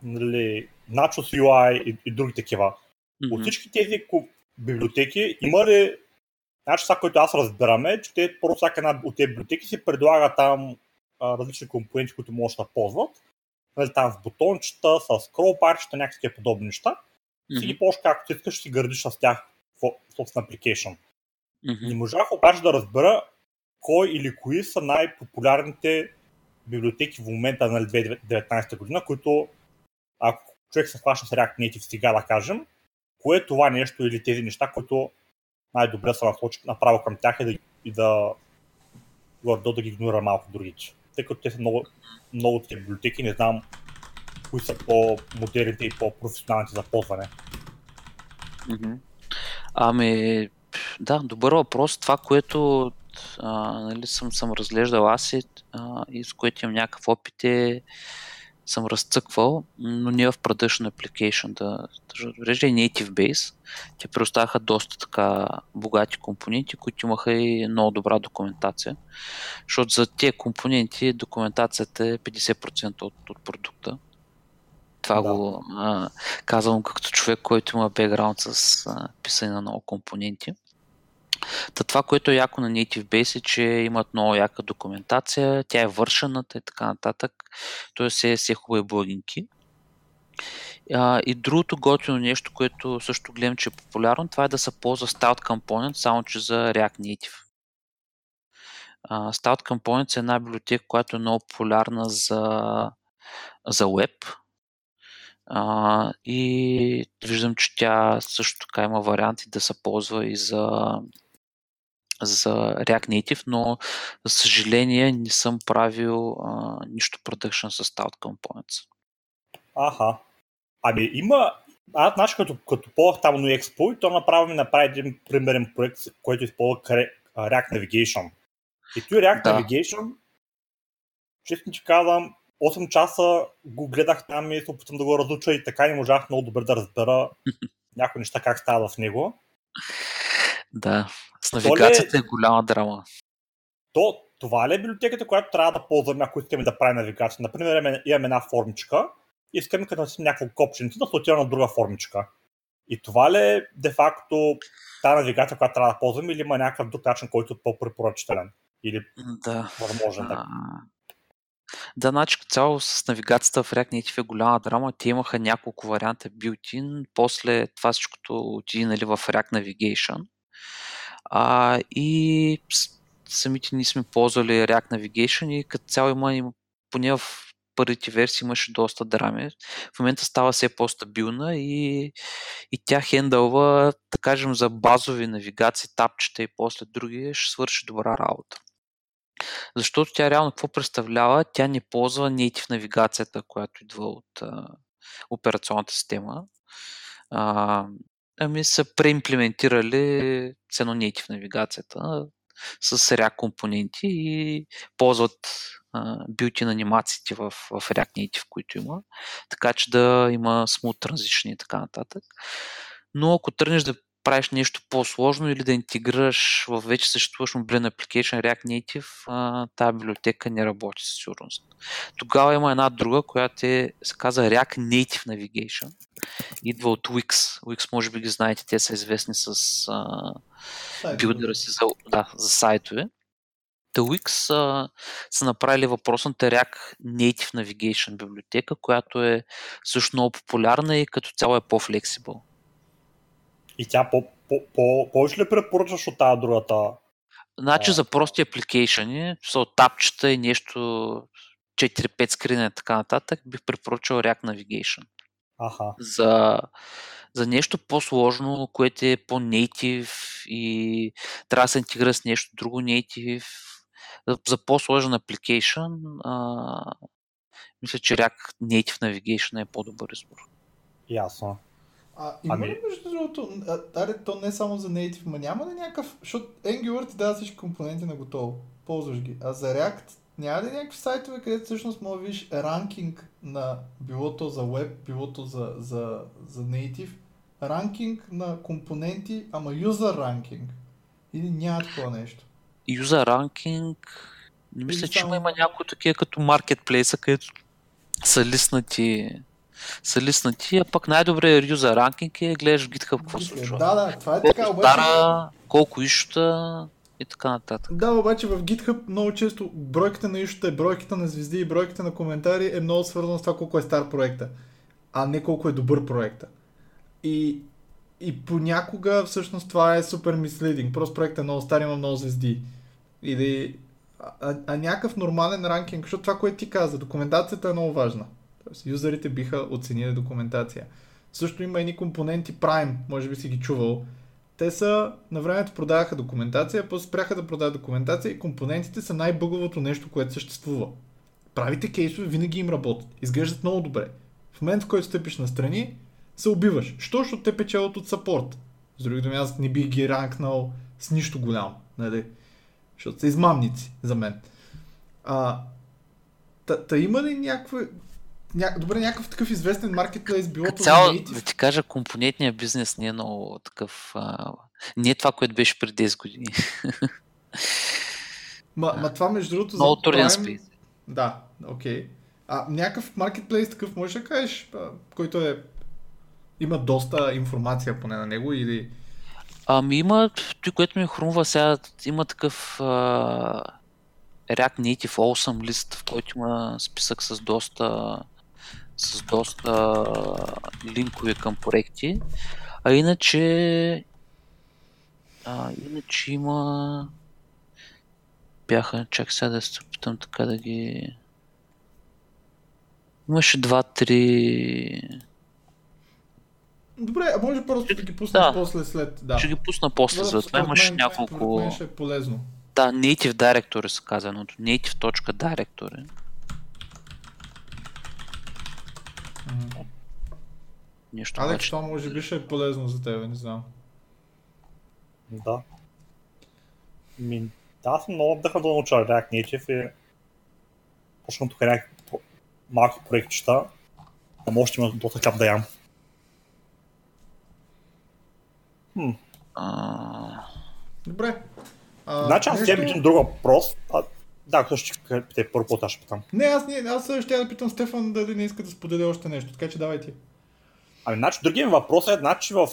нали, Nachos UI и, и други такива. Mm-hmm. От всички тези библиотеки има ли Значи това, което аз разбирам е, че те просто всяка една от тези библиотеки си предлага там а, различни компоненти, които може да ползват. Нали, там с бутончета, с скрол парчета, някакви подобни неща mm-hmm. си ги ползваш както искаш, си градиш с тях в собствен application. Mm-hmm. Не можах обаче да разбера кой или кои са най-популярните библиотеки в момента на нали, 2019 година, които ако човек се хваща с React Native сега да кажем, кое е това нещо или тези неща, които най-добре са направо към тях и да, и да, да, да ги игнорира малко другите. Тъй като те са много, много тези библиотеки, не знам кои са по-модерните и по-професионалните за ползване? Ами, да, добър въпрос. Това, което а, нали, съм, съм разглеждал аз и, а, и с което имам някакъв опит е съм разцъквал, но не в production application, да, и native base. Те предоставяха доста така богати компоненти, които имаха и много добра документация. Защото за тези компоненти документацията е 50% от, от продукта. Това да. го а, казвам като човек, който има бекграунд с а, писане на много компоненти. Та това, което е яко на Native Base е, че имат много яка документация, тя е вършената и така нататък. Тоест е, е хубави благинки. А, и другото готино нещо, което също гледам, че е популярно, това е да се ползва Stout Component, само че за React Native. Uh, Stout Components е една библиотека, която е много популярна за, за web. Uh, и виждам, че тя също така има варианти да се ползва и за, за React Native, но за съжаление не съм правил uh, нищо production с Stout Components. Аха. Ами има, аз знаеш, като, като ползвах там на Expo и то направо ми направи един примерен проект, който използва React Navigation. И той React да. Navigation, честно ти казвам, 8 часа го гледах там и се опитам да го разуча и така не можах много добре да разбера някои неща как става в него. Да, с навигацията е... е голяма драма. То, това ли е библиотеката, която трябва да ползваме, ако искаме да правим навигация? Например, имаме една формичка и искаме като си няколко копченца да се на друга формичка. И това ли е де-факто тази навигация, която трябва да ползваме или има някакъв друг начин, който е по-препоръчителен? Или да. възможен да. Да, значи цяло с навигацията в React Native е голяма драма. Те имаха няколко варианта built-in, после това всичкото отиде нали, в React Navigation. А, и самите ние сме ползвали React Navigation и като цяло има, поне в първите версии имаше доста драми. В момента става все по-стабилна и, и тя хендълва, да кажем, за базови навигации, тапчета и после други, ще свърши добра работа. Защото тя реално какво представлява? Тя не ползва native навигацията, която идва от а, операционната система. А, ами са преимплементирали цено native навигацията с React компоненти и ползват билти на анимациите в, в React Native, които има, така че да има smooth transition и така нататък. Но ако тръгнеш да правиш нещо по-сложно или да интегрираш в вече съществуващ мобилен application React Native, тази библиотека не работи със сигурност. Тогава има една друга, която е, се казва React Native Navigation. Идва от Wix. Wix може би ги знаете, те са известни с а, билдера си за, да, за сайтове. The Wix а, са направили въпросната React Native Navigation библиотека, която е също много популярна и като цяло е по-флексибъл. И тя по, по, по, повече ли препоръчваш от тази другата? Значи за прости апликейшени, са от тапчета и нещо 4-5 скрина и така нататък, бих препоръчал React Navigation. Аха. За, за нещо по-сложно, което е по-native и трябва да се интегрира с нещо друго native, за, за по-сложен application, а, мисля, че React Native Navigation е по-добър избор. Ясно. А има ами... ли между другото, аре, то не само за Native, ма няма ли някакъв, защото Angular ти дава всички компоненти на готово, ползваш ги, а за React няма ли някакви сайтове, където всъщност може да видиш ранкинг на билото за web, билото за, за, за native, ранкинг на компоненти, ама user ранкинг? Или няма такова нещо? User ранкинг, не мисля, че само... има някои такива като маркетплейса, където са лиснати са лиснати, а пък най-добрият юзер ранкинг е гледаш в GitHub какво се случва. Да, да, това е така. Обаче... Стара, колко ища и така нататък. Да, обаче в GitHub много често бройката на ищата, бройката на звезди и бройката на коментари е много свързана с това колко е стар проекта, а не колко е добър проекта. И, и понякога всъщност това е супер мислидинг. Просто проектът е много стар, има много звезди. Или, а, а, а някакъв нормален ранкинг, защото това, което ти каза, документацията е много важна. Тоест, юзерите биха оценили документация. Също има едни компоненти Prime, може би си ги чувал. Те са, на времето продаваха документация, после спряха да продават документация и компонентите са най-бъговото нещо, което съществува. Правите кейсове винаги им работят. Изглеждат много добре. В момент, в който стъпиш на страни, се убиваш. Що, защото те печелят от сапорт. С други думи, аз не бих ги ранкнал с нищо голямо. Нали? Защото са измамници за мен. А, та, та има ли някаква ня... добре, някакъв такъв известен маркетплейс било Цяло, да ти кажа, компонентният бизнес не е много такъв... А... Не е това, което беше преди 10 години. ма, ма това между другото... Много труден спейс. Да, окей. Okay. А някакъв маркетплейс такъв можеш да кажеш, който е... Има доста информация поне на него или... Ами има, той, което ми хрумва сега, има такъв а, React Native Awesome лист, в който има списък с доста с доста линкове към проекти. А иначе а, иначе има бяха, чак сега да се опитам така да ги имаше два-три Добре, а може просто да ги пуснеш Да. после след. Да. Ще ги пусна после, за това мен- няколко... Мен ще е полезно. Да, Native Directory са казаното. Native.directory. Нещо Алекс, това може би ще е полезно за теб, не знам. Да. Ми, да, аз съм много вдъхна да науча React Native и почвам тук някакви малки проектчета, а може да има доста хляб да ям. Хм. Добре. А, Значи аз вземам един друг въпрос. А, да, ако ще питай първо, ще питам. Не, аз, не, аз ще да питам Стефан дали не иска да споделя още нещо, така че давай ти. Ами, значи, другия ми въпрос е, значи, в,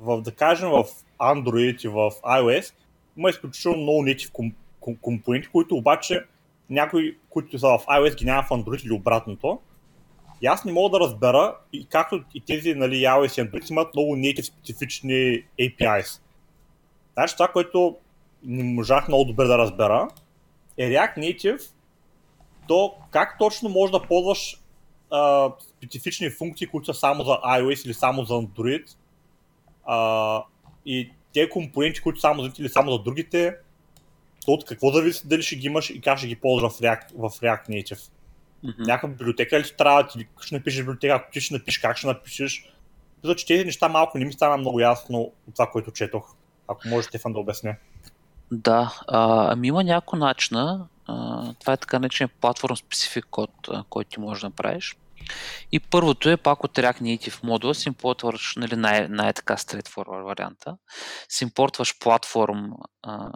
в, да кажем, в Android и в iOS има изключително много native ком, ком, компоненти, които обаче някои, които са в iOS, ги няма в Android или обратното. И аз не мога да разбера, и както и тези нали, iOS и Android имат много native специфични APIs. Значи това, което не можах много добре да разбера, е React Native, то как точно можеш да ползваш а, специфични функции, които са само за iOS или само за Android. А, и те компоненти, които само за или само за другите, то от какво зависи дали ще ги имаш и как ще ги ползваш в React, в React Native. мгм. Някаква библиотека ли ти трябва, или ще напишеш библиотека, ако ти ще напишеш, как ще напишеш. Мисля, че тези неща малко не ми стана много ясно от това, което четох. Ако може Стефан да обясня. Да, а, ами има няколко начина. А, това е така наречен платформ специфик код, който ти можеш да направиш. И първото е пак от React Native модула, си импортваш, нали, най- най-така straightforward варианта, си импортваш платформ а,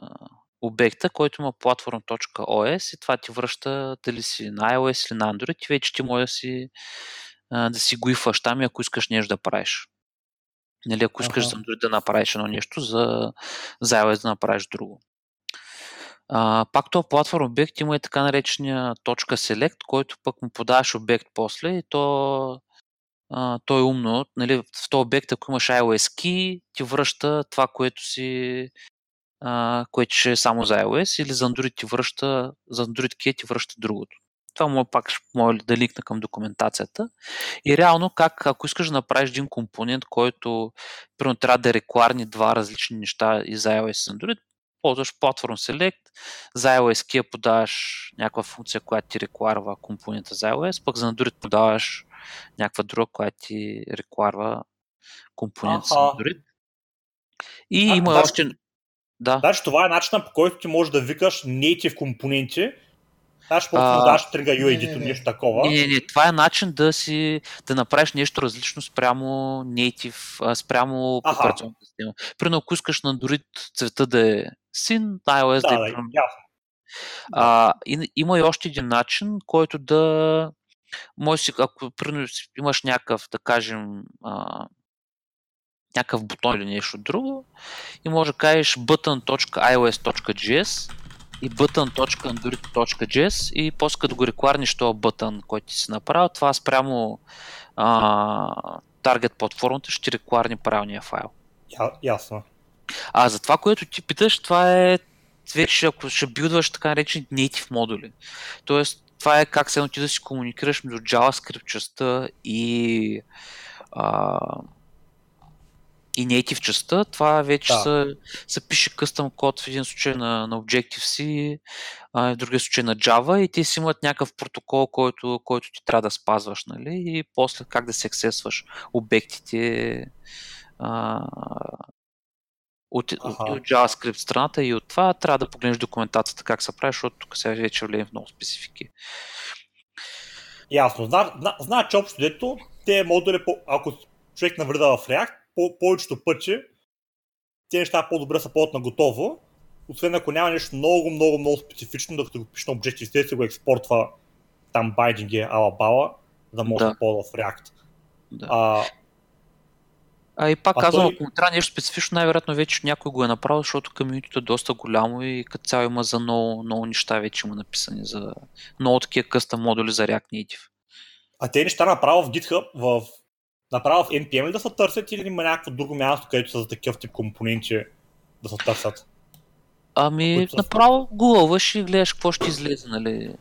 обекта, който има platform.os и това ти връща дали си на iOS или на Android и вече ти може да си, а, да си го ифаш там и ако искаш нещо да правиш. Нали, ако искаш Android да направиш едно нещо, за, за iOS да направиш друго. А, пак този платформ обект има и така наречения точка select, който пък му подаваш обект после и то, а, то е умно. Нали, в този обект, ако имаш iOS key, ти връща това, което си а, което ще е само за iOS или за Android ти връща, за Android key ти връща другото. Това му пак ще мога да ликна към документацията. И реално как, ако искаш да направиш един компонент, който примерно трябва да рекварни два различни неща и за iOS и Android, ползваш Platform Select, за iOS key подаваш някаква функция, която ти рекварва компонента за iOS, пък за Android подаваш някаква друга, която ти рекварва компонент за. Android. И А, има значи- още... Да. Значи това е начинът по който ти можеш да викаш native компоненти. Значи просто А, му даш тръга не, UID, не, не. нещо такова. Не, не, това е начин да си да направиш нещо различно спрямо native, спрямо Аха. операционната система. Примерно, ако искаш на Android цвета да е син, iOS да, Да, е да. А, и, има и още един начин, който да може си, ако примерно имаш някакъв, да кажем, а, някакъв бутон или нещо друго, и може да кажеш button.ios.js и button.android.js и после като го рекварниш този бутън, който ти си направил, това спрямо а, таргет платформата ще ти рекварни правилния файл. Я, ясно. А за това, което ти питаш, това е вече ако ще билдваш така наречени native модули. Тоест, това е как се ти да си комуникираш между JavaScript частта и, а, и native частта. Това вече Да. се, се пише къстъм код в един случай на, на Objective-C, а в другия случай на Java и те си имат някакъв протокол, който, който ти трябва да спазваш, нали? И после как да се аксесваш обектите а, от, и от JavaScript страната и от това трябва да погледнеш документацията как се прави, защото тук сега вече влеем в много специфики. Ясно. Зна, зна, значи общо дето, те модули, ако човек навреда в React, по, повечето пъти те неща по-добре са ползват на готово, освен ако няма нещо много, много, много специфично, докато го пише на Objective-C, се го експортва там байдинг е ала бала, за да може Да. да ползва в React. Да. А, А и пак А казвам, той- ако му трябва нещо специфично, най-вероятно вече някой го е направил, защото комьюнитито е доста голямо и като цяло има за много, много неща вече има написани за много такива къста модули за React Native. А те неща направо в GitHub, в, направо в NPM ли да се търсят или има някакво друго място, където са за такъв тип компоненти да се търсят? Ами, направо гугълваш и гледаш какво ще излезе, нали.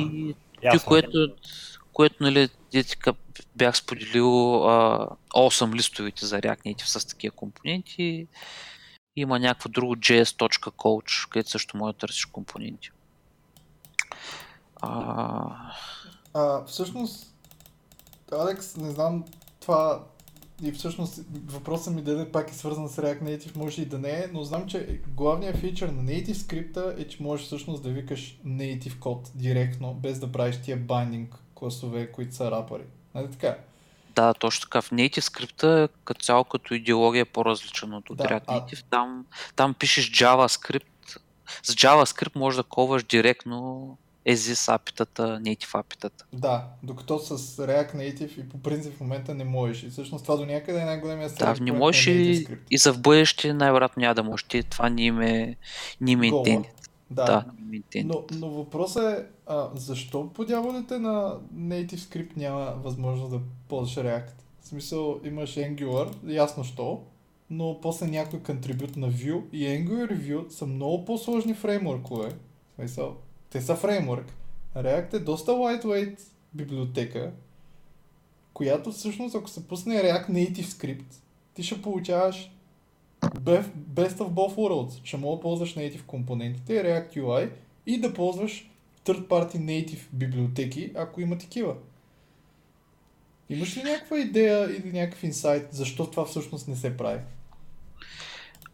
И ти, което, което, нали, де ти ка- бях споделил а, 8 листовите за React Native с такива компоненти. Има някакво друго js.coach, където също може да търсиш компоненти. А, А, всъщност, Алекс, не знам това и всъщност въпросът ми дали пак е свързан с React Native, може и да не е, но знам, че главният фичър на Native скрипта е, че можеш всъщност да викаш Native код директно, без да правиш тия binding класове, които са рапъри. Нали така? да, точно така. В Native скрипта като цяло като идеология е по-различен от Да, React а- Native. Там, там пишеш JavaScript. С JavaScript можеш да коваш директно ESIS апитата, Native апитата. Да, докато с React Native и по принцип в момента не можеш. И всъщност това до някъде е най-големия Да, страх. не можеш и, и за в бъдеще най-вероятно няма да можеш. Ти, това не им е, не им е. Да, Да, е. Но, но въпросът е, а, защо по дяволите на Native Script няма възможност да ползваш React? В смисъл, имаш Angular, ясно що, но после някой контрибют на Vue и Angular и Vue са много по-сложни фреймворкове. В смисъл, те са фреймворк. React е доста lightweight библиотека, която всъщност, ако се пусне React Native Script, ти ще получаваш Best of both worlds. Ще мога да ползваш native компонентите, React UI и да ползваш third party native библиотеки, ако има такива. Имаш ли някаква идея или някакъв инсайт, защо това всъщност не се прави?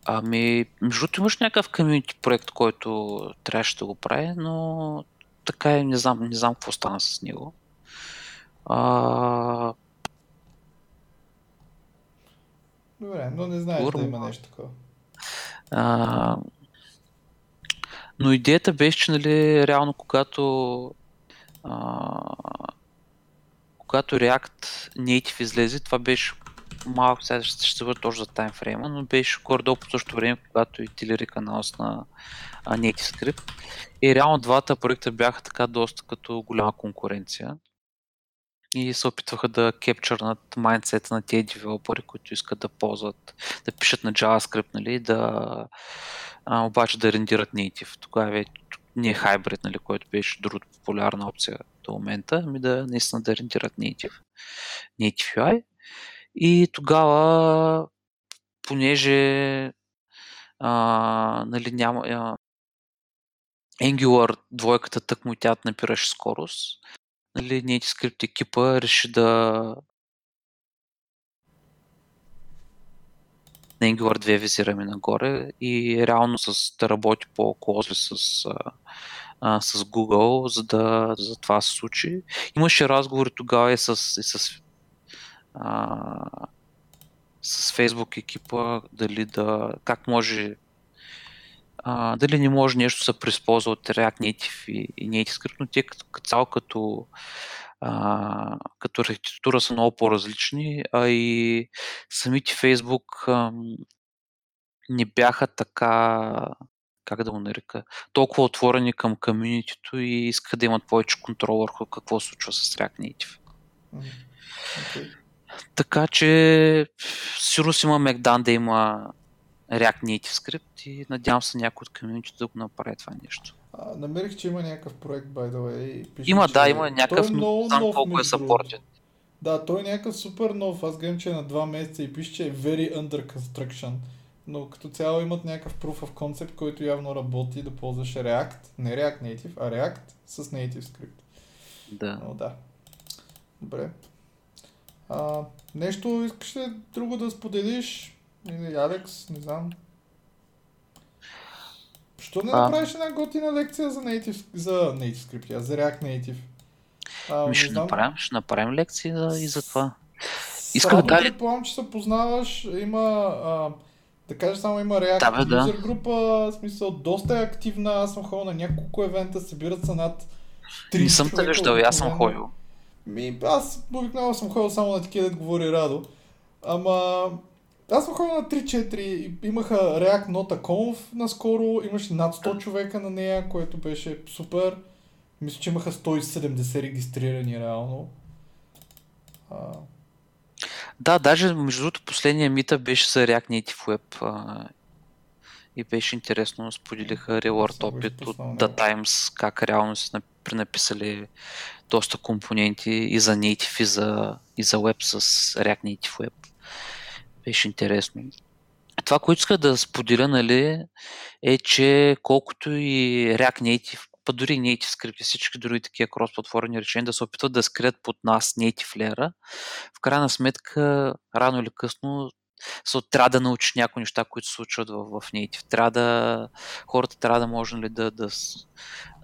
Ами, между другото имаш някакъв комьюнити проект, който трябваше да го прави, но така и не знам, не знам какво стана с него. А, Добре, но не знаеш да Сигурно. има нещо такова. а, но идеята беше, че нали, реално когато а, когато React Native излезе, това беше малко, сега ще се върна точно за таймфрейма, но беше горе-долу по същото време, когато и Tillery каналс на NativeScript. И реално двата проекта бяха така доста като голяма конкуренция. И се опитваха да кепчърнат майндсета на тези девелопери, които искат да ползват, да пишат на JavaScript, нали, да а, обаче да рендират native. Тогава вече не е хайбрид, нали, който беше другата популярна опция до момента, ами да наистина да рендират native, native UI. И тогава, понеже а, нали, няма, а, Angular двойката тък му и тя набираше скорост, нали, NativeScript екипа реши да на Angular 2 визираме нагоре и реално с, да работи по-клозли с, а, а, с Google, за да за това се случи. Имаше разговори тогава и с, и с, а, с Facebook екипа, дали да, как може а, дали не може нещо да се преизползва от React Native и, и NativeScript, но те като, цяло като, а, като архитектура са много по-различни, а и самите Facebook ам, не бяха така, как да го нарека, толкова отворени към комьюнитито и искаха да имат повече контрол върху какво случва с React Native. Мгм. Така че сигурно си има Мегдан да има React Native скрипт и надявам се някой от комьюнитито да го направи това нещо. А, намерих, че има някакъв проект, by the way. Пише, Има, че... да, има някакъв, е но не знам колко е съпортен. Да, той е някакъв супер нов. Аз гледам, че е на два месеца и пише, че е very under construction. Но като цяло имат някакъв proof of concept, който явно работи да ползваш React, не React Native, а React с Native Script. Да. Но да. Добре. А, нещо искаш ли друго да споделиш? Или Алекс, не знам. Що не А. направиш една готина лекция за Native, за Native Script, а за React Native? А, Ми ще знам. направим, ще направим лекции за, и за това. С Исках да кажа- предполагам, че се познаваш, има, а, да кажа само има React Да, бе, да. Група, в смисъл доста е активна, аз съм ходил на няколко евента, събират се над 30 Не съм те виждал, аз съм ходил. Ми, аз обикновено съм ходил само на такива, дето говори Радо. Ама, аз съм ходил на 3-4, и имаха React Nota Conf наскоро, имаше над 100 човека на нея, което беше супер. Мисля, че имаха 170 регистрирани реално. А, Да, даже между другото последния мита беше за React Native Web а, и беше интересно, споделиха Reward опит от The. Times, как реално са нап- пренаписали доста компоненти и за Native, и за, и за Web с React Native Web. Беше интересно. Това, което иска да споделя, нали, е, че колкото и React Native, па дори и Native скрипти, всички други такива кросплатформени решения да се опитват да скрият под нас Native layer, в крайна сметка, рано или късно, so, трябва да научиш някои неща, които се случват в, в Native. Трябва да, хората трябва да може нали, да, да,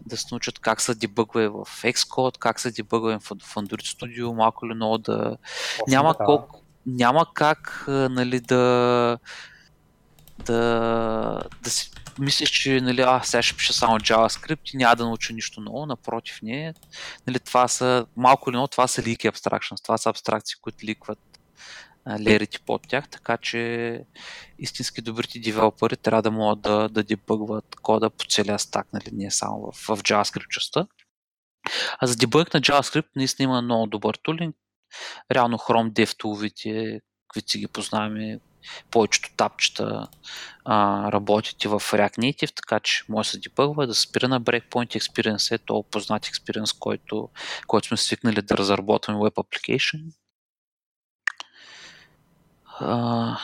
да се научат как се дебъгва в Xcode, как се дебъгва в, в Android Studio, малко или много да, Точно няма, така. колко, няма как нали, да, да, да си мислиш, че нали, а, сега ще пиша само JavaScript и няма да науча нищо ново, напротив не. Нали, това са, малко или много, това са лики abstractions, това са абстракции, които ликват лерите под тях, така че истински добрите девелопери трябва да могат да, да дебъгват кода по целия стак, нали, не само в, в JavaScript частта. А за дебъг на JavaScript наистина има много добър тулинг. Реално Chrome DevTool-вите, които си ги познаваме, повечето тапчета а, и в React Native, така че може да се дебъгва, да спира на Breakpoint Experience, е то познат experience, който, който сме свикнали да разработваме Web Application. А,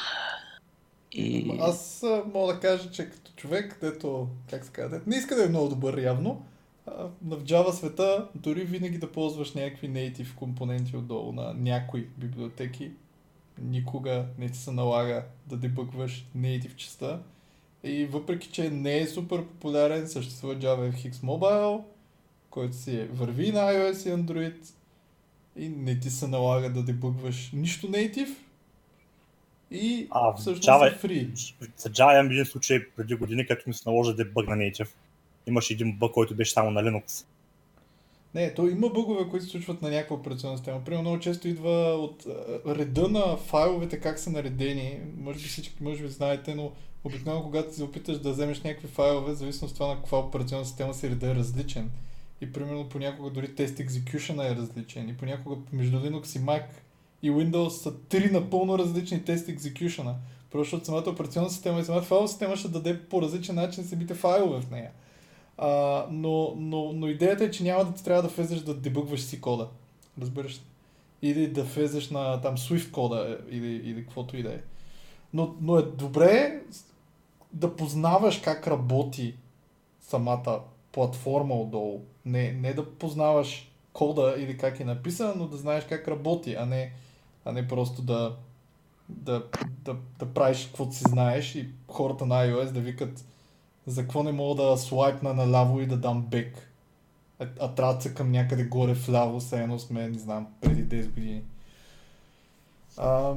и... Аз мога да кажа, че като човек, дето, как се казва, не иска да е много добър явно, а, в Java света дори винаги да ползваш някакви native компоненти отдолу на някои библиотеки, никога не ти се налага да дебъгваш native частта. И въпреки, че не е супер популярен, съществува JavaFX Mobile, който си е- върви на iOS и Android и не ти се налага да дебъгваш нищо native и А, всъщност Java- е free. За Java имам един случай преди години, като ми се наложи да бъг на Native. Имаше един бъг, който беше само на Linux. Не, то има бъгове, които се случват на някаква операционна система. Примерно много често идва от а, реда на файловете, как са наредени. Може би всички, може би знаете, но обикновено когато се опиташ да вземеш някакви файлове, в зависимост от това на каква операционна система си реда е различен. И примерно понякога дори тест execution е различен. И понякога между Linux и Mac и Windows са три напълно различни тест execution. Просто защото самата операционна система и самата файлова система ще даде по различен начин самите файлове в нея. А, но, но, но идеята е, че няма да ти трябва да влезеш да дебъгваш си кода. Разбираш ли? Или да влезеш на там Swift кода е, или, или каквото и да е. Но, но е добре да познаваш как работи самата платформа отдолу. Не, не да познаваш кода или как е написан, но да знаеш как работи, а не, а не просто да, да, да, да правиш каквото си знаеш и хората на iOS да викат за какво не мога да слайпна наляво и да дам бек. А, а трябва да към някъде горе вляво, все едно сме, не знам, преди 10 години. А,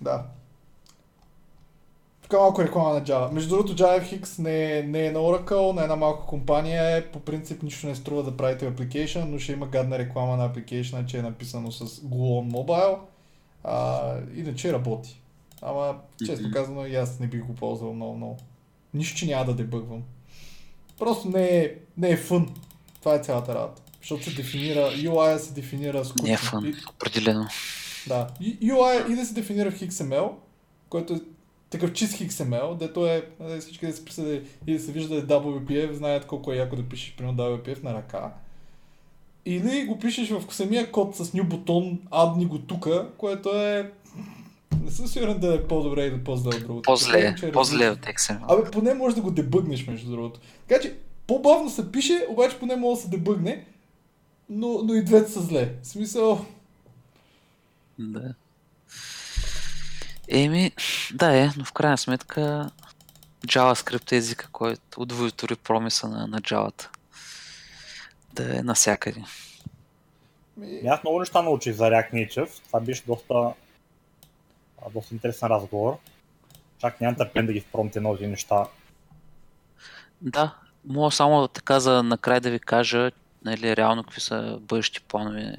да. Тук малко реклама на Java. Между другото, JavaFX не е, не е на Oracle, на една малка компания е. По принцип нищо не струва да правите application, но ще има гадна реклама на application, че е написано с Glue on Mobile. А, иначе работи. Ама, честно Мгм. казано, и аз не бих го ползвал много, много. Нищо, че няма да дебъгвам. Просто не е, не е фън. Това е цялата работа. Защото се дефинира, UI се дефинира скучно. Не е фън, определено. да. UI и да се дефинира в XML, който е такъв чист XML, дето е, нали, всички да се присъди и да се вижда да е WPF, знаят колко е яко да пишеш примерно WPF на ръка. Или го пишеш в самия код с new бутон, адни го тука, което е... Не съм сигурен да е по-добре или по-зле от другото. По-зле, е по-зле от XML. Абе, поне можеш да го дебъгнеш, между другото. Така че, по-бавно се пише, обаче поне може да се дебъгне, но, но и двете са зле. В смисъл, Да. Еми, да е, но в крайна сметка JavaScript е езика, който удовлетвори промиса на, на Java. Да е навсякъде. аз много неща научих за React Native. Това беше доста, доста интересен разговор. Чак нямам търпение да ги впромте нови неща. Да, мога само така за накрай да ви кажа нали, реално какви са бъдещи планове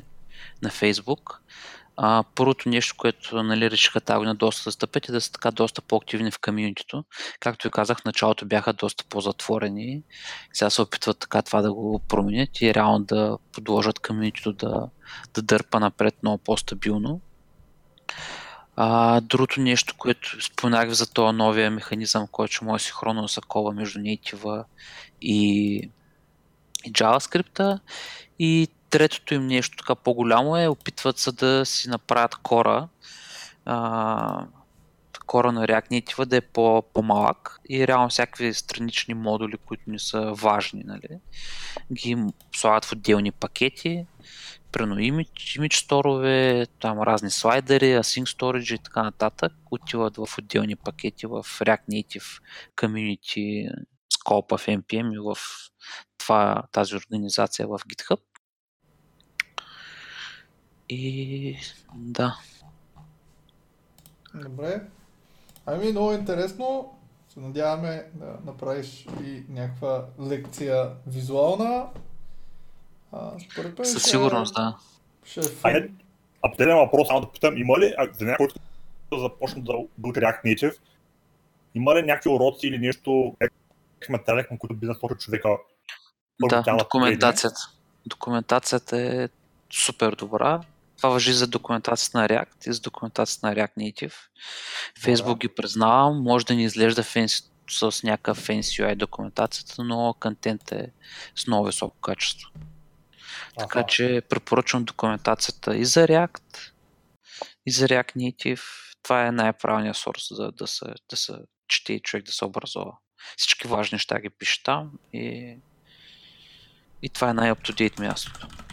на Facebook. А, първото нещо, което нали, решиха тази година доста да стъпят е да са така доста по-активни в комьюнитито. Както ви казах, в началото бяха доста по-затворени. Сега се опитват така това да го променят и реално да подложат комьюнитито да, да дърпа напред много по-стабилно. А, другото нещо, което споменах за този новия механизъм, който ще може синхронно да се между native и, и JavaScript. И третото им нещо така по-голямо е, опитват се да си направят кора, а, кора на React Native да е по- по-малък и реално всякакви странични модули, които не са важни, нали, ги слагат в отделни пакети, примерно image сторове, там разни слайдери, async storage и така нататък, отиват в отделни пакети в React Native Community Scope в NPM и в това, тази организация в GitHub. И да. Добре. Ами много интересно. Се надяваме да направиш и някаква лекция визуална. А, според мен Със сигурност, да. Ще е фun. Айде, а последен въпрос, само да питам, има ли, а, за някой, който започне да бъде React Native, има ли някакви уроци или нещо, някакви материали, към които би насочил човека? Да, да документацията. Документацията е супер добра. Това въжи за документацията на React и за документацията на React Native. Facebook ги признавам, може да ни изглежда фенси, с някакъв фенси UI документацията, но контент е с много високо качество. Така Аха. че препоръчвам документацията и за React, и за React Native. Това е най-правилният сорс за да се, да се чете и човек да се образова. Всички важни неща ги пише там и, и това е най-up-to-date мястото.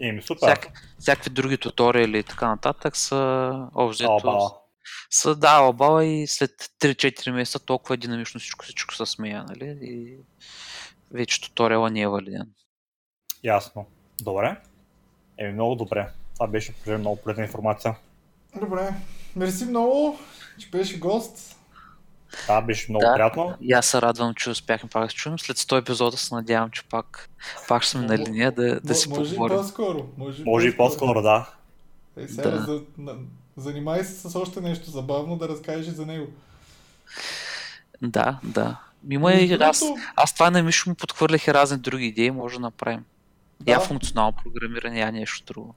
Еми, супер. Всяк, всякакви други туториали и така нататък са общо са да, обала и след 3-4 месеца толкова динамично всичко, всичко се смея, нали? И вече туториала не е валиден. Ясно. Добре. Еми, много добре. Това беше много полезна информация. Добре. Мерси много, че беше гост. Това беше много Да. приятно. И аз се радвам, че успяхме пак да се чуем. След 100 епизода се надявам, че пак, пак ще сме на линия да, да си може и поговорим. по-скоро. Може, Може и по-скоро, да. Е, сега Да. за, на, занимай се с още нещо забавно да разкажеш и за него. Да, да. Има и Между аз, аз това на Мишо му подхвърлях и разни други идеи, може да направим. Да. Я функционално програмиране, я нещо друго.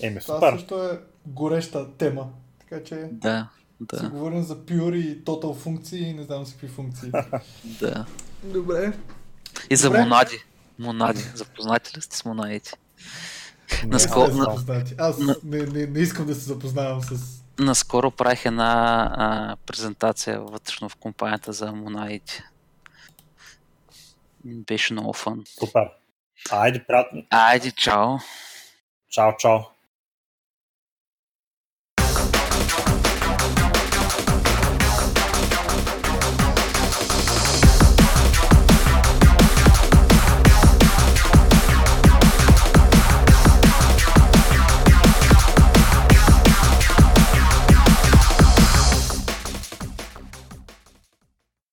Еми, Това супер. също е гореща тема. Така че Да, си да, говорим за pure и total функции и не знам си какви функции. да. Добре. И за Добре. монади. Монади. Запознати ли сте с монадите? Наскоро- на-. Аз на- не, не, не искам да се запознавам с... Наскоро правих една а, презентация вътрешно в компанията за монаите. Беше много фан. Супер. Айде, приятно. Айде, чао! Чао, чао.